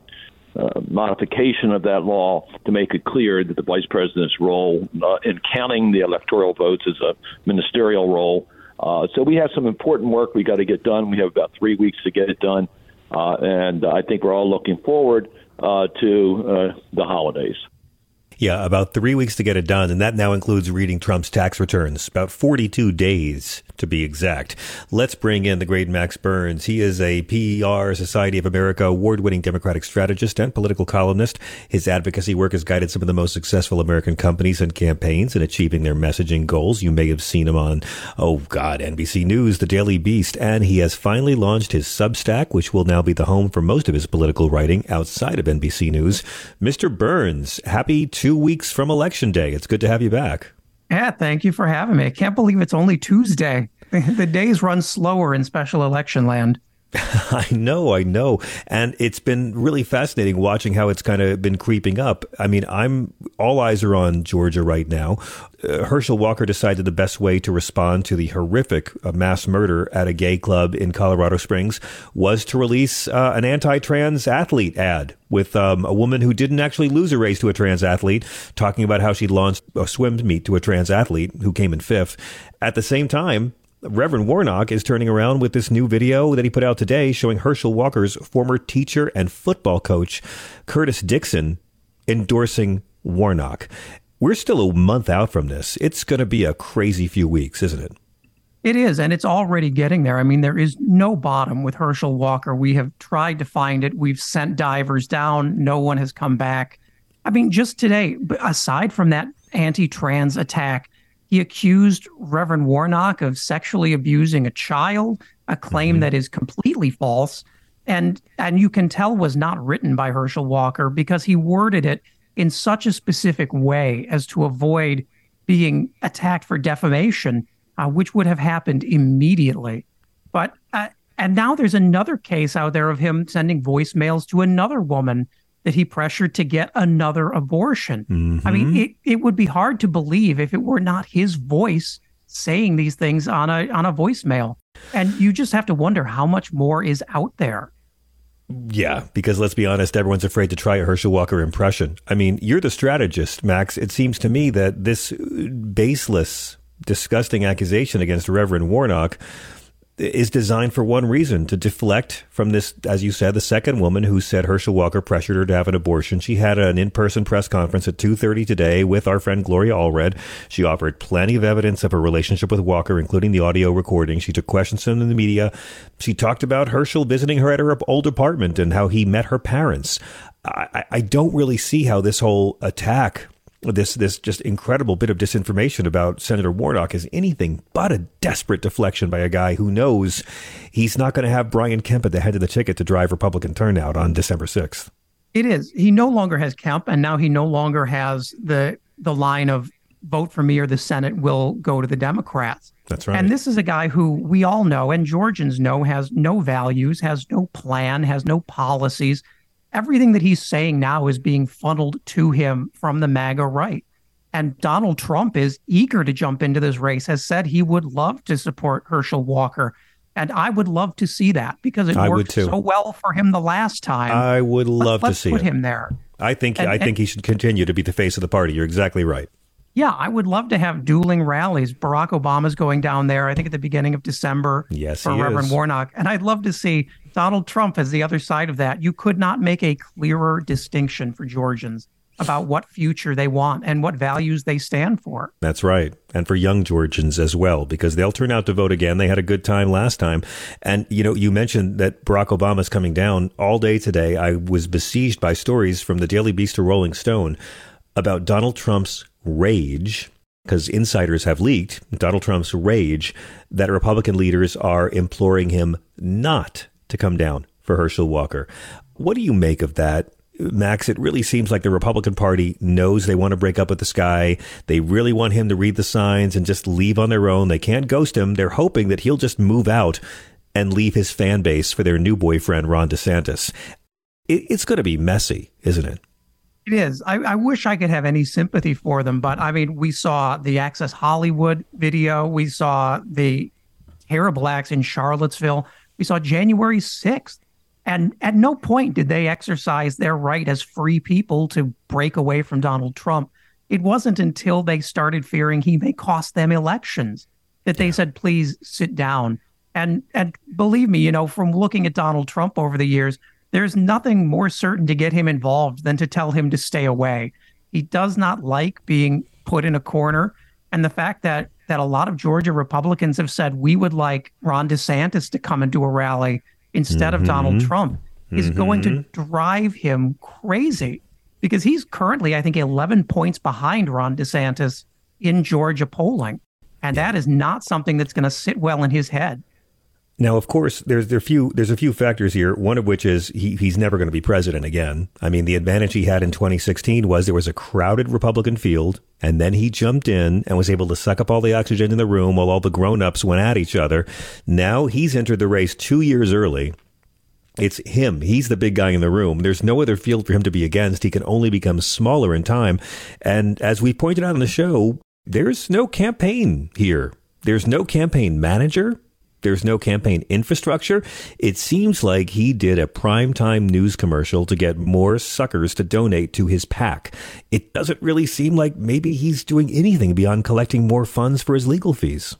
uh, modification of that law to make it clear that the vice president's role uh, in counting the electoral votes is a ministerial role. So we have some important work we got to get done. We have about three weeks to get it done, and I think we're all looking forward uh, to uh, the holidays. Yeah, about three weeks to get it done, and that now includes reading Trump's tax returns, about 42 days to be exact. Let's bring in the great Max Burns. He is a PR Society of America award winning Democratic strategist and political columnist. His advocacy work has guided some of the most successful American companies and campaigns in achieving their messaging goals. You may have seen him on, oh God, NBC News, The Daily Beast, and he has finally launched his Substack, which will now be the home for most of his political writing outside of NBC News. Mr. Burns, happy two weeks from Election Day. It's good to have you back. Yeah, thank you for having me. I can't believe it's only Tuesday. The days run slower in special election land. I know, I know. And it's been really fascinating watching how it's kind of been creeping up. I mean, I'm all eyes are on Georgia right now. Uh, Herschel Walker decided the best way to respond to the horrific uh, mass murder at a gay club in Colorado Springs was to release uh, an anti trans athlete ad with um, a woman who didn't actually lose a race to a trans athlete, talking about how she launched a swim meet to a trans athlete who came in fifth. At the same time, Reverend Warnock is turning around with this new video that he put out today showing Herschel Walker's former teacher and football coach, Curtis Dixon, endorsing Warnock. We're still a month out from this. It's going to be a crazy few weeks, isn't it? It is, and it's already getting there. I mean, there is no bottom with Herschel Walker. We have tried to find it. We've sent divers down. No one has come back. I mean, just today, aside from that anti trans attack, he accused Reverend Warnock of sexually abusing a child, a claim mm-hmm. that is completely false. And and you can tell was not written by Herschel Walker because he worded it in such a specific way as to avoid being attacked for defamation, uh, which would have happened immediately. But uh, And now there's another case out there of him sending voicemails to another woman that he pressured to get another abortion. Mm-hmm. I mean, Mm-hmm. it, it would be hard to believe if it were not his voice saying these things on a on a voicemail. And you just have to wonder how much more is out there. Yeah, because let's be honest, everyone's afraid to try a Herschel Walker impression. I mean, you're the strategist, Max. It seems to me that this baseless, disgusting accusation against Reverend Warnock is designed for one reason to deflect from this, as you said, the second woman who said Herschel Walker pressured her to have an abortion. She had an in-person press conference at 2.30 today with our friend Gloria Allred. She offered plenty of evidence of her relationship with Walker, including the audio recording. She took questions from the media. She talked about Herschel visiting her at her old apartment and how he met her parents. I, I don't really see how this whole attack this this just incredible bit of disinformation about Senator Warnock is anything but a desperate deflection by a guy who knows he's not going to have Brian Kemp at the head of the ticket to drive Republican turnout on December 6th. It is. He no longer has Kemp, and now he no longer has the the line of vote for me or the Senate will go to the Democrats. That's right. And this is a guy who we all know and Georgians know has no values, has no plan, has no policies. Everything that he's saying now is being funneled to him from the MAGA right. And Donald Trump is eager to jump into this race, has said he would love to support Herschel Walker. And I would love to see that because it I worked so well for him the last time. I would love Let's to see put it. him there. I think And- I think and- he should continue to be the face of the party. You're exactly right. Yeah, I would love to have dueling rallies. Barack Obama's going down there, I think at the beginning of December Yes, for Reverend is. Warnock. And I'd love to see Donald Trump as the other side of that. You could not make a clearer distinction for Georgians about what future they want and what values they stand for. That's right. And for young Georgians as well, because they'll turn out to vote again. They had a good time last time. And, you know, you mentioned that Barack Obama's coming down all day today. I was besieged by stories from the Daily Beast to Rolling Stone about Donald Trump's rage, because insiders have leaked Donald Trump's rage that Republican leaders are imploring him not to come down for Herschel Walker. What do you make of that? Max, it really seems like the Republican Party knows they want to break up with this guy. They really want him to read the signs and just leave on their own. They can't ghost him. They're hoping that he'll just move out and leave his fan base for their new boyfriend, Ron DeSantis. It, it's going to be messy, isn't it? It is. I, I wish I could have any sympathy for them, but I mean, we saw the Access Hollywood video. We saw the terrible acts in Charlottesville. We saw January 6th. And at no point did they exercise their right as free people to break away from Donald Trump. It wasn't until they started fearing he may cost them elections that they said, please sit down. And and believe me, you know, from looking at Donald Trump over the years, there's nothing more certain to get him involved than to tell him to stay away. He does not like being put in a corner. And the fact that that a lot of Georgia Republicans have said we would like Ron DeSantis to come and do a rally instead of Donald Mhm. Trump is going to drive him crazy because he's currently, I think, 11 points behind Ron DeSantis in Georgia polling. And that is not something that's going to sit well in his head. Now, of course, there's there few there's a few factors here. One of which is he, he's never going to be president again. I mean, the advantage he had in 2016 was there was a crowded Republican field, and then he jumped in and was able to suck up all the oxygen in the room while all the grown-ups went at each other. Now he's entered the race two years early. It's him. He's the big guy in the room. There's no other field for him to be against. He can only become smaller in time. And as we pointed out on the show, there's no campaign here. There's no campaign manager. There's no campaign infrastructure. It seems like he did a primetime news commercial to get more suckers to donate to his PAC. It doesn't really seem like maybe he's doing anything beyond collecting more funds for his legal fees.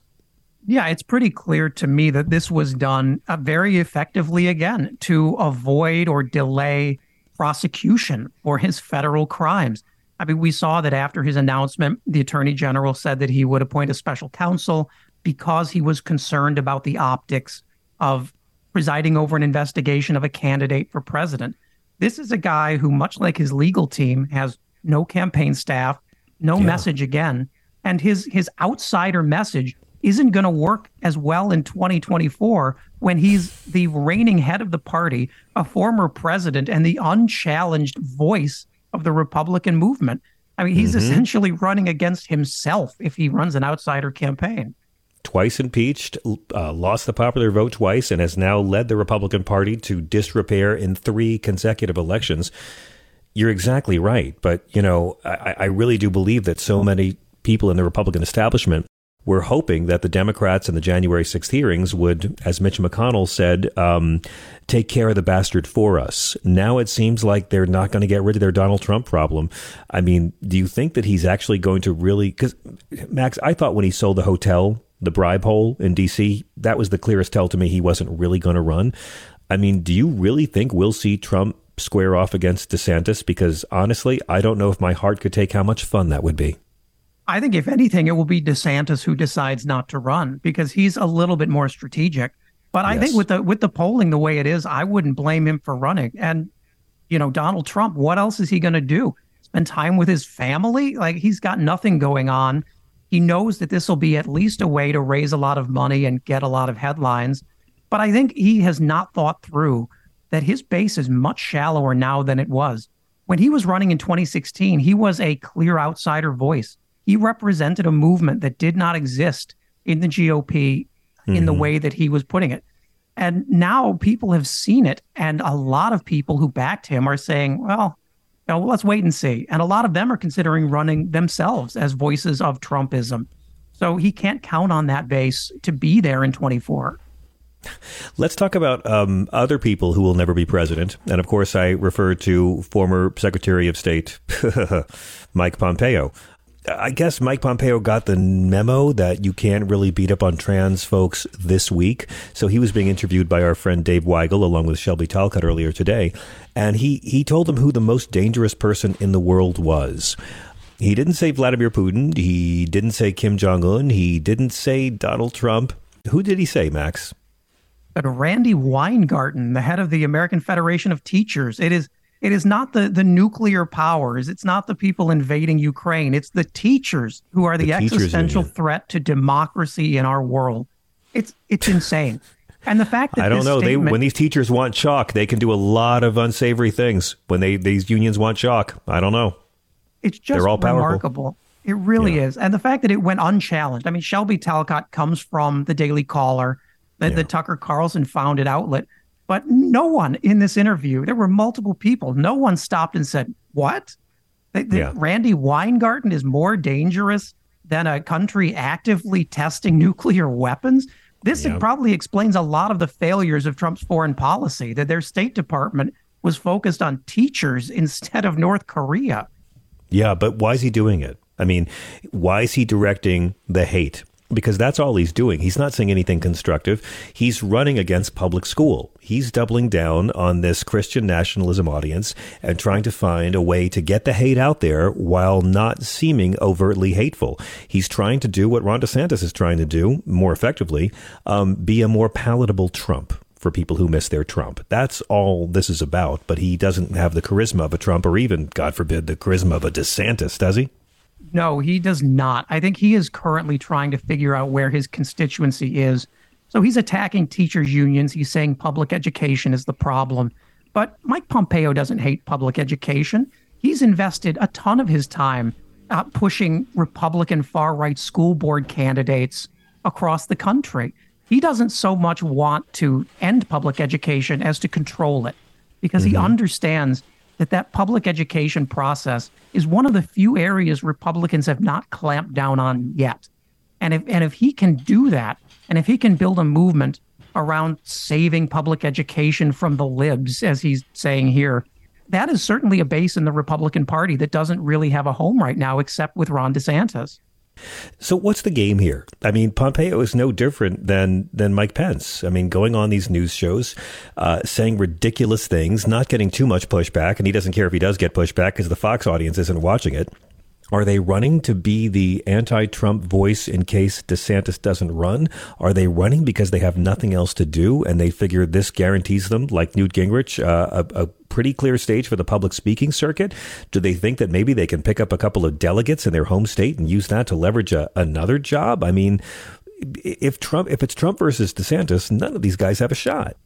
Yeah, it's pretty clear to me that this was done uh, very effectively again to avoid or delay prosecution for his federal crimes. I mean, we saw that after his announcement, the attorney general said that he would appoint a special counsel because he was concerned about the optics of presiding over an investigation of a candidate for president. This is a guy who, much like his legal team, has no campaign staff, no message again, and his his outsider message isn't going to work as well in 2024 when he's the reigning head of the party, a former president, and the unchallenged voice of the Republican movement. I mean, he's Mhm. essentially running against himself if he runs an outsider campaign. Twice impeached, uh, lost the popular vote twice, and has now led the Republican Party to disrepair in three consecutive elections. You're exactly right. But, you know, I, I really do believe that so many people in the Republican establishment were hoping that the Democrats in the January 6th hearings would, as Mitch McConnell said, um, take care of the bastard for us. Now it seems like they're not going to get rid of their Donald Trump problem. I mean, do you think that he's actually going to really? Because, Max, I thought when he sold the hotel, the bribe hole in D.C., that was the clearest tell to me he wasn't really going to run. I mean, do you really think we'll see Trump square off against DeSantis? Because honestly, I don't know if my heart could take how much fun that would be. I think if anything, it will be DeSantis who decides not to run because he's a little bit more strategic. But I yes. think with the with the polling the way it is, I wouldn't blame him for running. And you know, Donald Trump, what else is he going to do? Spend time with his family? Like he's got nothing going on. He knows that this will be at least a way to raise a lot of money and get a lot of headlines. But I think he has not thought through that his base is much shallower now than it was. When he was running in 2016, he was a clear outsider voice he represented a movement that did not exist in the GOP mm-hmm. in the mm-hmm. way that he was putting it. And now people have seen it, and a lot of people who backed him are saying, well, know, let's wait and see. And a lot of them are considering running themselves as voices of Trumpism. So he can't count on that base to be there in 24. Let's talk about um, other people who will never be president. And of course, I refer to former Secretary of State Mike Pompeo. I guess Mike Pompeo got the memo that you can't really beat up on trans folks this week. So he was being interviewed by our friend Dave Weigel along with Shelby Talcott earlier today. And he, he told them who the most dangerous person in the world was. He didn't say Vladimir Putin. He didn't say Kim Jong un. He didn't say Donald Trump. Who did he say, Max? But Randi Weingarten, the head of the American Federation of Teachers. It is it is not the the nuclear powers. It's not the people invading Ukraine. It's the teachers who are the, the existential threat to democracy in our world. It's it's insane. And the fact that I don't know they when these teachers want chalk, they can do a lot of unsavory things. When they these unions want chalk, I don't know. It's just They're all remarkable. It really yeah. is. And the fact that it went unchallenged. I mean, Shelby Talcott comes from the Daily Caller, the, yeah. the Tucker Carlson founded outlet. But no one in this interview, there were multiple people, no one stopped and said, What? Yeah. Randi Weingarten is more dangerous than a country actively testing nuclear weapons? This yeah. probably explains a lot of the failures of Trump's foreign policy, that their State Department was focused on teachers instead of North Korea. Yeah, but why is he doing it? I mean, why is he directing the hate? Because that's all he's doing. He's not saying anything constructive. He's running against public school. He's doubling down on this Christian nationalism audience and trying to find a way to get the hate out there while not seeming overtly hateful. He's trying to do what Ron DeSantis is trying to do more effectively, um, be a more palatable Trump for people who miss their Trump. That's all this is about. But he doesn't have the charisma of a Trump or even, God forbid, the charisma of a DeSantis, does he? No, he does not. I think he is currently trying to figure out where his constituency is. So he's attacking teachers' unions. He's saying public education is the problem. But Mike Pompeo doesn't hate public education. He's invested a ton of his time uh, pushing Republican far right school board candidates across the country. He doesn't so much want to end public education as to control it because mm-hmm. he understands that that public education process is one of the few areas Republicans have not clamped down on yet. And if and if he can do that, and if he can build a movement around saving public education from the libs, as he's saying here, that is certainly a base in the Republican Party that doesn't really have a home right now, except with Ron DeSantis. So what's the game here? I mean, Pompeo is no different than than Mike Pence. I mean, going on these news shows, uh, saying ridiculous things, not getting too much pushback, and he doesn't care if he does get pushback because the Fox audience isn't watching it. Are they running to be the anti Trump voice in case DeSantis doesn't run? Are they running because they have nothing else to do and they figure this guarantees them, like Newt Gingrich, uh, a, a, pretty clear stage for the public speaking circuit? Do they think that maybe they can pick up a couple of delegates in their home state and use that to leverage a, another job? I mean, if Trump, if it's Trump versus DeSantis, none of these guys have a shot.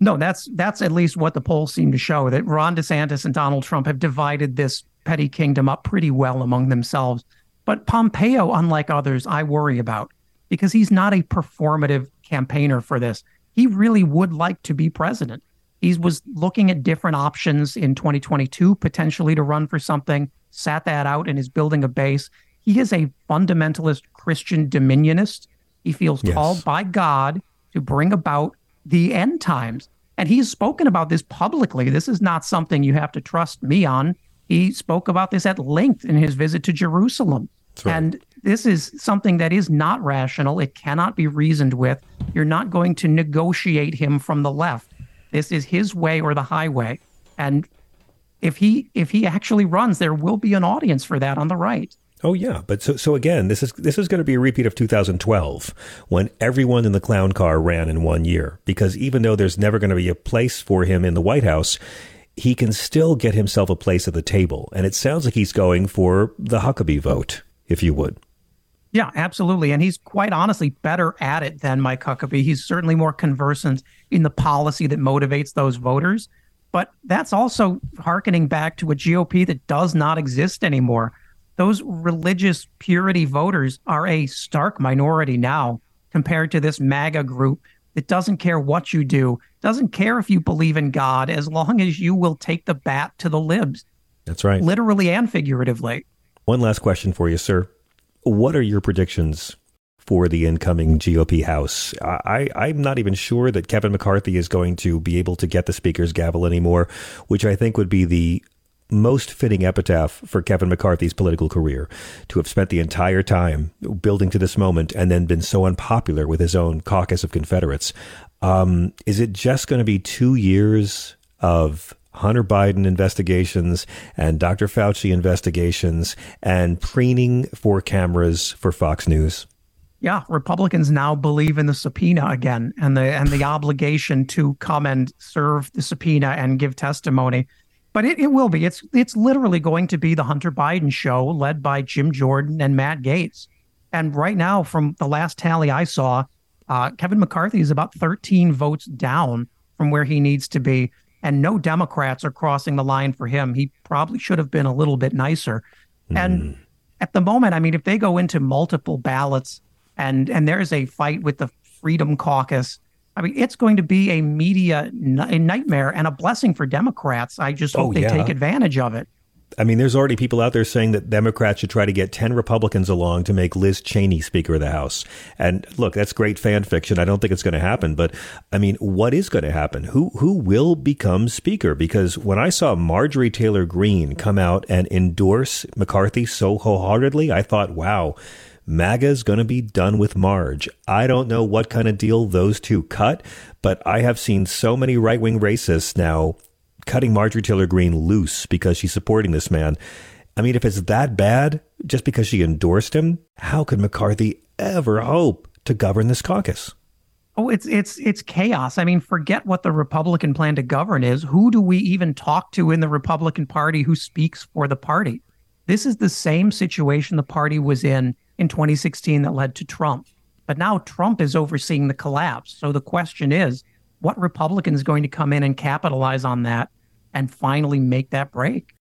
No, that's that's at least what the polls seem to show that Ron DeSantis and Donald Trump have divided this petty kingdom up pretty well among themselves. But Pompeo, unlike others, I worry about because he's not a performative campaigner for this. He really would like to be president. He was looking at different options in 2022, potentially to run for something, sat that out and is building a base. He is a fundamentalist Christian dominionist. He feels Yes. called by God to bring about the end times. And he's spoken about this publicly. This is not something you have to trust me on. He spoke about this at length in his visit to Jerusalem. And this is something that is not rational. It cannot be reasoned with. You're not going to negotiate him from the left. This is his way or the highway. And if he if he actually runs, there will be an audience for that on the right. Oh yeah, but so so again, this is this is going to be a repeat of 2012 when everyone in the clown car ran in one year because even though there's never going to be a place for him in the White House, he can still get himself a place at the table, and it sounds like he's going for the Huckabee vote, if you would. Yeah, absolutely. And he's quite honestly better at it than Mike Huckabee. He's certainly more conversant in the policy that motivates those voters. But that's also hearkening back to a GOP that does not exist anymore. Those religious purity voters are a stark minority now compared to this MAGA group that doesn't care what you do, doesn't care if you believe in God, as long as you will take the bat to the libs, That's right. literally and figuratively. One last question for you, sir. What are your predictions for the incoming GOP House? I, I'm not even sure that Kevin McCarthy is going to be able to get the Speaker's gavel anymore, which I think would be the most fitting epitaph for Kevin McCarthy's political career to have spent the entire time building to this moment and then been so unpopular with his own caucus of Confederates. Um, is it just going to be two years of Hunter Biden investigations and Dr. Fauci investigations and preening for cameras for Fox News? Yeah, Republicans now believe in the subpoena again and the and the obligation to come and serve the subpoena and give testimony. But it, it will be. It's it's literally going to be the Hunter Biden show led by Jim Jordan and Matt Gaetz. And right now, from the last tally I saw, uh, Kevin McCarthy is about 13 votes down from where he needs to be. And no Democrats are crossing the line for him. He probably should have been a little bit nicer. And hmm. at the moment, I mean, if they go into multiple ballots and and there's a fight with the Freedom Caucus, I mean, it's going to be a media n- a nightmare and a blessing for Democrats. I just hope Oh, they yeah. take advantage of it. I mean, there's already people out there saying that Democrats should try to get 10 Republicans along to make Liz Cheney Speaker of the House. And look, that's great fan fiction. I don't think it's going to happen. But I mean, what is going to happen? Who, who will become Speaker? Because when I saw Marjorie Taylor Greene come out and endorse McCarthy so wholeheartedly, I thought, wow. MAGA's going to be done with Marge. I don't know what kind of deal those two cut, but I have seen so many right wing racists now cutting Marjorie Taylor Greene loose because she's supporting this man. I mean, if it's that bad, just because she endorsed him, how could McCarthy ever hope to govern this caucus? Oh, it's it's it's chaos. I mean, forget what the Republican plan to govern is. Who do we even talk to in the Republican Party who speaks for the party? This is the same situation the party was in in 2016 that led to Trump. But now Trump is overseeing the collapse. So the question is, what Republican is going to come in and capitalize on that and finally make that break?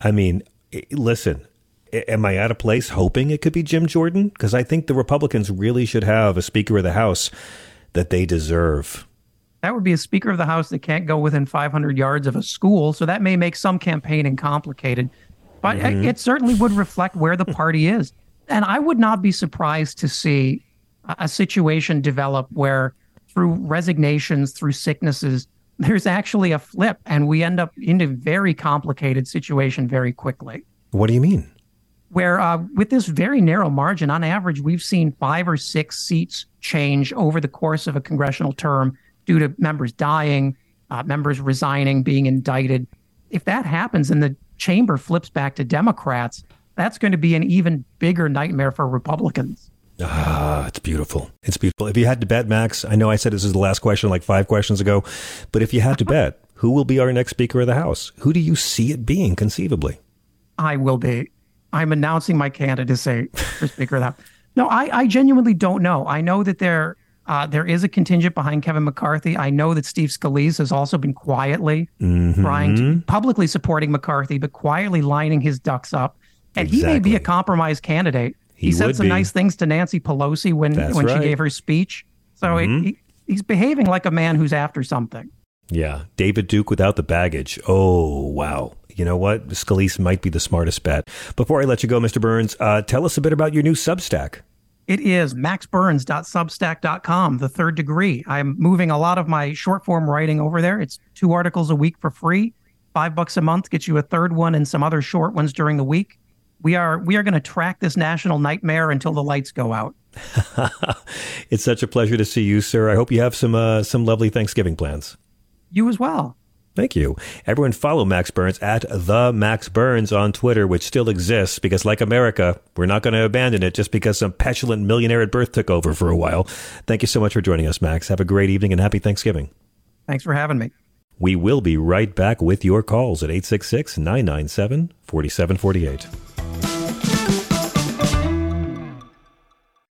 I mean, listen, am I out of place hoping it could be Jim Jordan? Because I think the Republicans really should have a Speaker of the House that they deserve. That would be a Speaker of the House that can't go within 500 yards of a school. So that may make some campaigning complicated, but it- Mhm. it certainly would reflect where the party is. And I would not be surprised to see a situation develop where through resignations, through sicknesses, there's actually a flip and we end up in a very complicated situation very quickly What do you mean? where uh, with this very narrow margin, on average, we've seen five or six seats change over the course of a congressional term due to members dying, uh, members resigning, being indicted. If that happens and the chamber flips back to Democrats, that's going to be an even bigger nightmare for Republicans. Ah, it's beautiful. It's beautiful. If you had to bet, Max, I know I said this is the last question like five questions ago, but if you had to bet, who will be our next Speaker of the House? Who do you see it being conceivably? I will be. I'm announcing my candidacy for Speaker of the House. No, I, I genuinely don't know. I know that there uh, there is a contingent behind Kevin McCarthy. I know that Steve Scalise has also been quietly Mhm. trying to publicly supporting McCarthy, but quietly lining his ducks up. And he may be a compromise candidate. He, He said some be. nice things to Nancy Pelosi when That's when right. she gave her speech. So Mhm. he, he's behaving like a man who's after something. Yeah, David Duke without the baggage. Oh, wow. You know what? Scalise might be the smartest bet. Before I let you go, Mr. Burns, uh, tell us a bit about your new Substack. It is maxburns.substack.com, the third degree. I'm moving a lot of my short form writing over there. It's two articles a week for free, five bucks a month gets you a third one and some other short ones during the week. We are we are going to track this national nightmare until the lights go out. it's such a pleasure to see you, sir. I hope you have some uh, some lovely Thanksgiving plans. You as well. Thank you. Everyone follow Max Burns at the Max Burns on Twitter, which still exists because, like America, we're not going to abandon it just because some petulant millionaire at birth took over for a while. Thank you so much for joining us, Max. Have a great evening and happy Thanksgiving. Thanks for having me. We will be right back with your calls at 866 997 4748.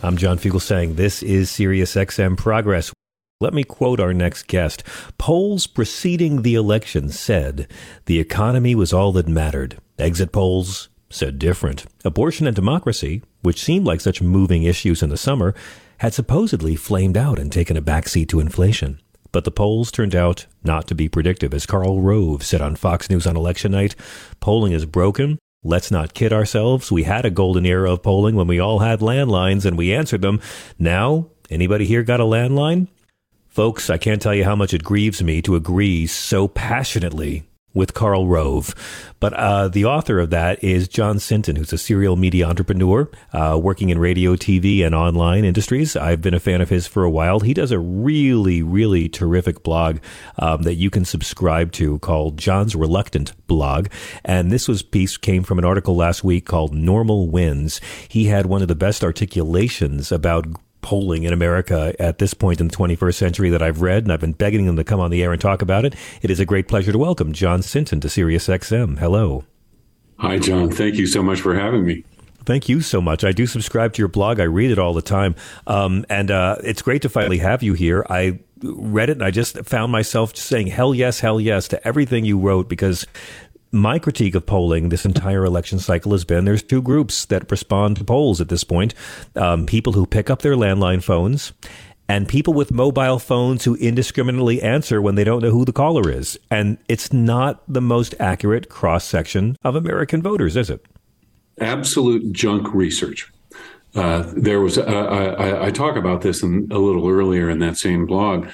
I'm John Fugelsang this is Sirius XM Progress. Let me quote our next guest. Polls preceding the election said the economy was all that mattered. Exit polls said different. Abortion and democracy, which seemed like such moving issues in the summer, had supposedly flamed out and taken a backseat to inflation. But the polls turned out not to be predictive. As Karl Rove said on Fox News on election night, polling is broken. Let's not kid ourselves. We had a golden era of polling when we all had landlines and we answered them. Now, anybody here got a landline? Folks, I can't tell you how much it grieves me to agree so passionately with Karl Rove. But uh, the author of that is Jon Sinton, who's a serial media entrepreneur uh, working in radio, TV, and online industries. I've been a fan of his for a while. He does a really, really terrific blog um, that you can subscribe to called Jon's Reluctant Blog. And this was piece came from an article last week called Normal Wins. He had one of the best articulations about polling in America at this point in the 21st century that I've read, and I've been begging them to come on the air and talk about it. It is a great pleasure to welcome Jon Sinton to SiriusXM. Hello. Hi, John. Thank you so much for having me. Thank you so much. I do subscribe to your blog. I read it all the time. Um, and uh, it's great to finally have you here. I read it and I just found myself saying hell yes, hell yes to everything you wrote because my critique of polling this entire election cycle has been there's two groups that respond to polls at this point um, people who pick up their landline phones and people with mobile phones who indiscriminately answer when they don't know who the caller is. And it's not the most accurate cross section of American voters, is it? Absolute junk research. Uh, there was, uh, I, I, talk about this in, a little earlier in that same blog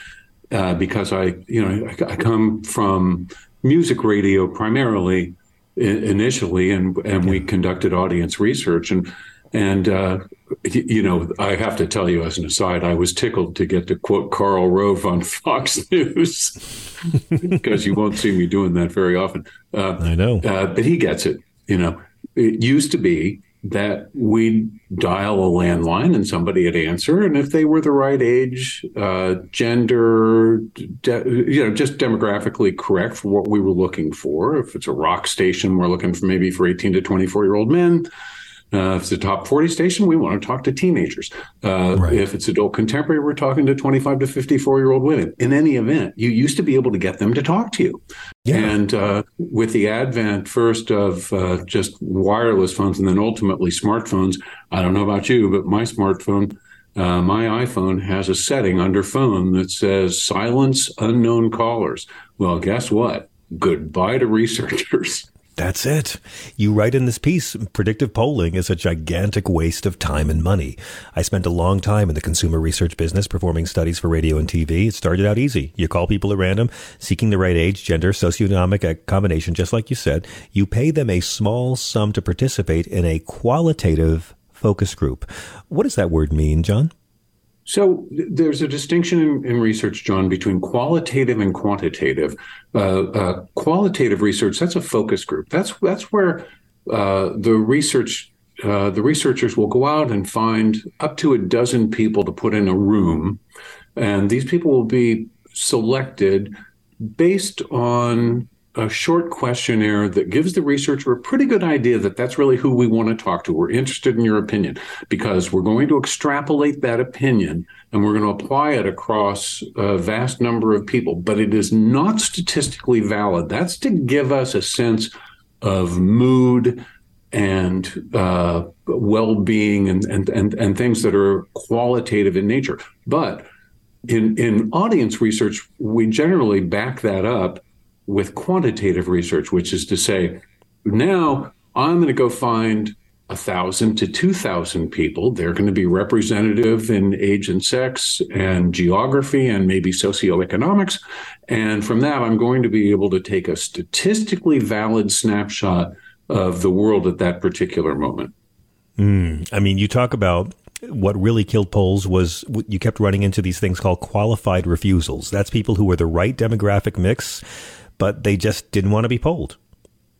uh, because I, you know, I, I come from music radio primarily initially, and and we conducted audience research, and and uh, you know, I have to tell you as an aside, I was tickled to get to quote Karl Rove on Fox News because you won't see me doing that very often. Uh, I know, uh, but he gets it. You know, it used to be that we'd dial a landline and somebody would answer, and if they were the right age, uh, gender, de- you know, just demographically correct for what we were looking for. If it's a rock station, we're looking for maybe for 18 to 24 year old men. Uh, if it's a top 40 station, we want to talk to teenagers. Uh, right. If it's adult contemporary, we're talking to 25 to 54 year old women. In any event, you used to be able to get them to talk to you. Yeah. And uh, with the advent first of uh, just wireless phones and then ultimately smartphones, I don't know about you, but my smartphone, uh, my iPhone has a setting under phone that says silence unknown callers. Well, guess what? Goodbye to researchers. That's it. You write in this piece, predictive polling is a gigantic waste of time and money. I spent a long time in the consumer research business performing studies for radio and TV. It started out easy. You call people at random, seeking the right age, gender, socioeconomic eh, combination, just like you said. You pay them a small sum to participate in a qualitative focus group. What does that word mean, John? So there's a distinction in, in, research, John, between qualitative and quantitative. Uh, uh, qualitative research that's a focus group. That's that's where uh, the research uh, the researchers will go out and find up to a dozen people to put in a room, and these people will be selected based on a short questionnaire that gives the researcher a pretty good idea that that's really who we want to talk to. We're interested in your opinion because we're going to extrapolate that opinion and we're going to apply it across a vast number of people, but it is not statistically valid. That's to give us a sense of mood and uh, well-being and, and and and things that are qualitative in nature. But in in audience research, we generally back that up with quantitative research, which is to say, now I'm going to go find a thousand to two thousand people. They're going to be representative in age and sex and geography and maybe socioeconomics. And from that, I'm going to be able to take a statistically valid snapshot of the world at that particular moment. Mm, I mean, you talk about what really killed polls was you kept running into these things called qualified refusals. That's people who were the right demographic mix but they just didn't want to be polled.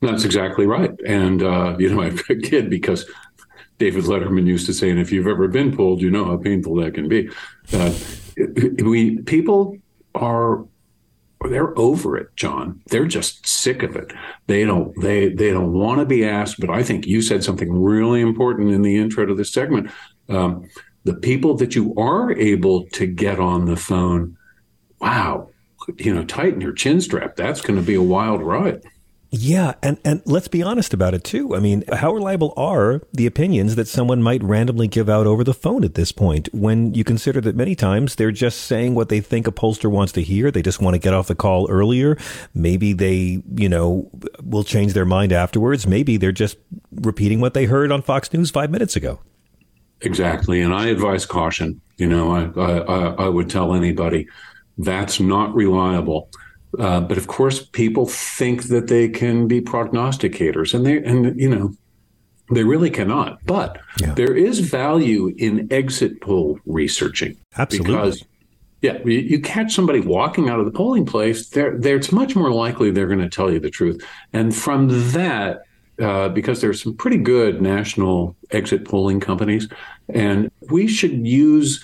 That's exactly right. And, uh, you know, I'm kid because David Letterman used to say, and if you've ever been polled, you know how painful that can be. Uh, we people are they're over it, John. They're just sick of it. They don't they they don't want to be asked. But I think you said something really important in the intro to this segment. Um, the people that you are able to get on the phone, wow, you know, tighten your chin strap. That's going to be a wild ride. Yeah, and, and let's be honest about it too. I mean, how reliable are the opinions that someone might randomly give out over the phone at this point when you consider that many times they're just saying what they think a pollster wants to hear. They just want to get off the call earlier. Maybe they, you know, will change their mind afterwards. Maybe they're just repeating what they heard on Fox News five minutes ago. Exactly. And I advise caution. You know, I, I, I would tell anybody that's not reliable. Uh, but of course, people think that they can be prognosticators, and they and you know they really cannot. But yeah. there is value in exit poll researching. Absolutely. Because yeah, you, you, catch somebody walking out of the polling place, there, there it's much more likely they're going to tell you the truth. And from that, uh, because there's some pretty good national exit polling companies, and we should use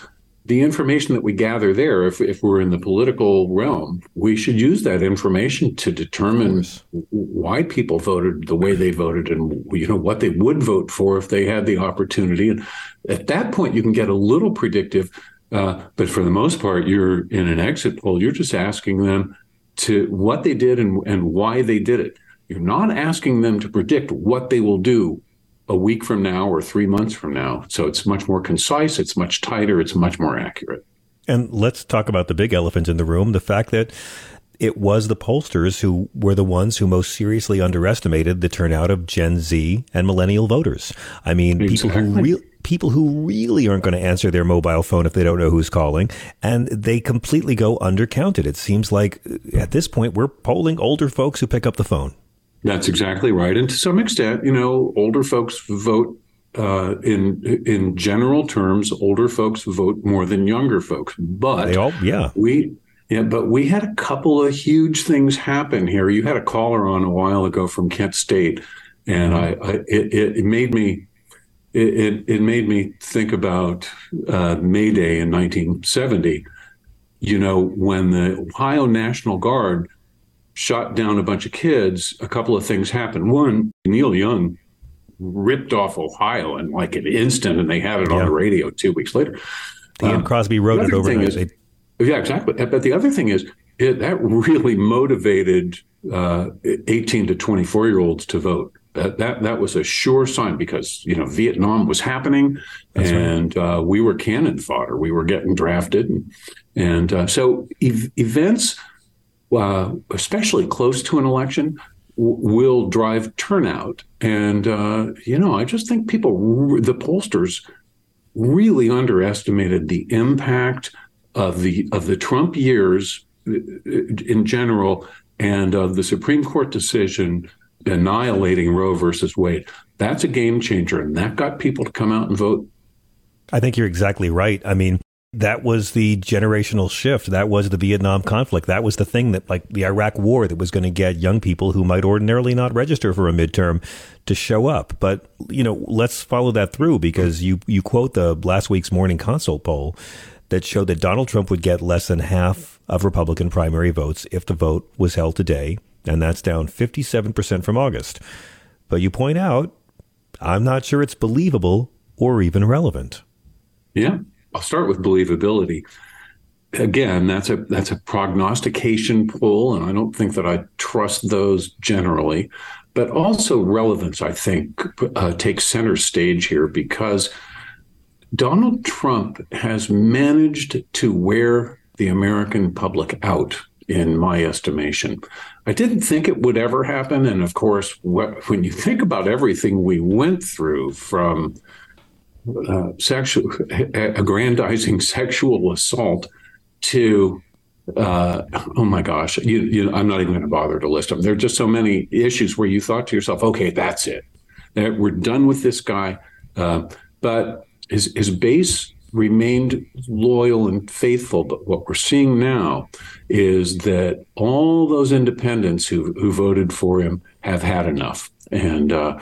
the information that we gather there, if, if we're in the political realm, we should use that information to determine why people voted the way they voted and you know what they would vote for if they had the opportunity. And at that point, you can get a little predictive. Uh, but for the most part, you're in an exit poll. You're just asking them to what they did and, and why they did it. You're not asking them to predict what they will do a week from now or three months from now. So it's much more concise, it's much tighter, it's much more accurate. And let's talk about the big elephant in the room the fact that it was the pollsters who were the ones who most seriously underestimated the turnout of Gen Z and millennial voters. I mean, exactly. people who really people who really aren't going to answer their mobile phone if they don't know who's calling, and they completely go undercounted. It seems like uh, at this point we're polling older folks who pick up the phone. That's exactly right. And to some extent, you know, older folks vote uh, in in general terms. Older folks vote more than younger folks, but they all, yeah, we. Yeah, but we had a couple of huge things happen here. You had a caller on a while ago from Kent State, and I, I it, it made me it, it made me think about uh, May Day in 1970. You know, when the Ohio National Guard shot down a bunch of kids, a couple of things happened. One, Neil Young ripped off Ohio in like an instant, and they had it on the radio two weeks later. He and Crosby wrote it overnight. Is, yeah, exactly. But the other thing is, it, that really motivated uh, 18 to 24 year olds to vote. That, that that was a sure sign because you know Vietnam was happening, That's and right. uh, we were cannon fodder. We were getting drafted, and, and uh, so ev- events, uh, especially close to an election, w- will drive turnout. And uh, you know, I just think people, the pollsters, really underestimated the impact of the of the Trump years uh, in general and of the Supreme Court decision annihilating Roe versus Wade. That's a game changer, and that got people to come out and vote. I think you're exactly right. I mean, that was the generational shift. That was the Vietnam conflict. That was the thing that, like the Iraq war, that was going to get young people who might ordinarily not register for a midterm to show up. But, you know, let's follow that through because you, you quote the last week's morning consult poll that showed that Donald Trump would get less than half of Republican primary votes if the vote was held today, and that's down 57% from August. But you point out, I'm not sure it's believable or even relevant. Yeah, I'll start with believability. Again, that's a that's a prognostication poll, and I don't think that I trust those generally. But also relevance, I think, uh, takes center stage here because Donald Trump has managed to wear the American public out, in my estimation. I didn't think it would ever happen. And of course, when you think about everything we went through from uh, sexual, aggrandizing sexual assault to uh, oh my gosh, you, you, I'm not even going to bother to list them. There are just so many issues where you thought to yourself, okay, that's it. We're done with this guy. Uh, but his his base remained loyal and faithful. But what we're seeing now is that all those independents who who voted for him have had enough. And uh,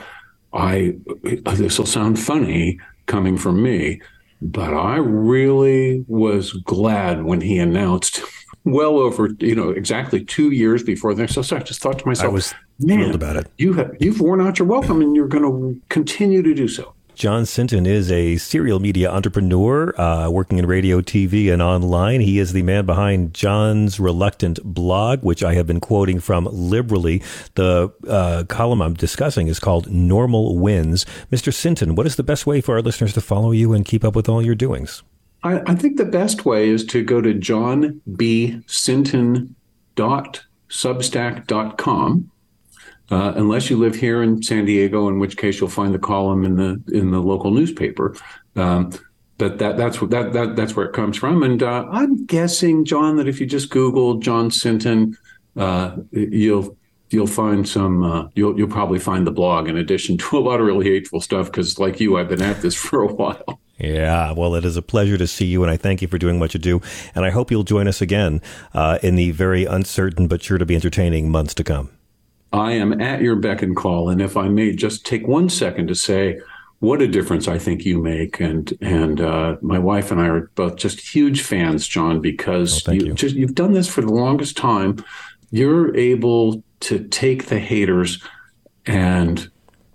I this will sound funny coming from me, but I really was glad when he announced. Well over, you know, exactly two years before this. So I just thought to myself, I was thrilled about it. You have you've worn out your welcome, and you're going to continue to do so. Jon Sinton is a serial media entrepreneur uh, working in radio, TV, and online. He is the man behind Jon's Reluctant blog, which I have been quoting from liberally. The uh, column I'm discussing is called Normal Wins. Mr. Sinton, what is the best way for our listeners to follow you and keep up with all your doings? I, I think the best way is to go to johnbsinton.substack.com uh, unless you live here in San Diego, in which case you'll find the column in the in the local newspaper. Um, but that that's what that, that that's where it comes from. And uh, I'm guessing, John, that if you just Google Jon Sinton, uh, you'll you'll find some uh, you'll you'll probably find the blog in addition to a lot of really hateful stuff because like you i've been at this for a while yeah well it is a pleasure to see you and i thank you for doing what you do and i hope you'll join us again uh, in the very uncertain but sure to be entertaining months to come I am at your beck and call. And if I may just take one second to say what a difference I think you make. And and uh, my wife and I are both just huge fans, John, because oh, you, you. Just, you've done this for the longest time. You're able to take the haters and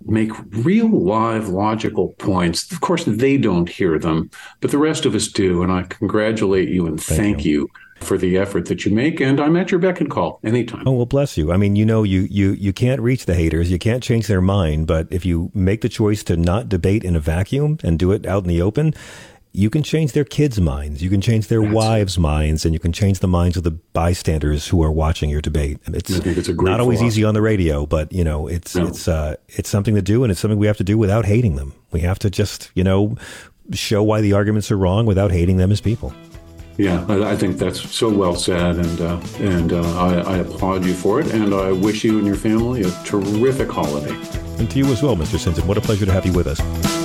make real live logical points. Of course, they don't hear them, but the rest of us do. And I congratulate you and thank, thank you. you for the effort that you make, and I'm at your beck and call anytime. Oh well, bless you. I mean, you know, you you you can't reach the haters, you can't change their mind, but if you make the choice to not debate in a vacuum and do it out in the open, you can change their kids' minds, you can change their That's wives' minds, and you can change the minds of the bystanders who are watching your debate. It's, it's not always easy on the radio, but you know, it's no. it's uh, it's something to do, and it's something we have to do without hating them. We have to just you know show why the arguments are wrong without hating them as people. Yeah, I, think that's so well said, and uh, and uh, I, I, applaud you for it, and I wish you and your family a terrific holiday. And to you as well, Mr. Sinton. What a pleasure to have you with us.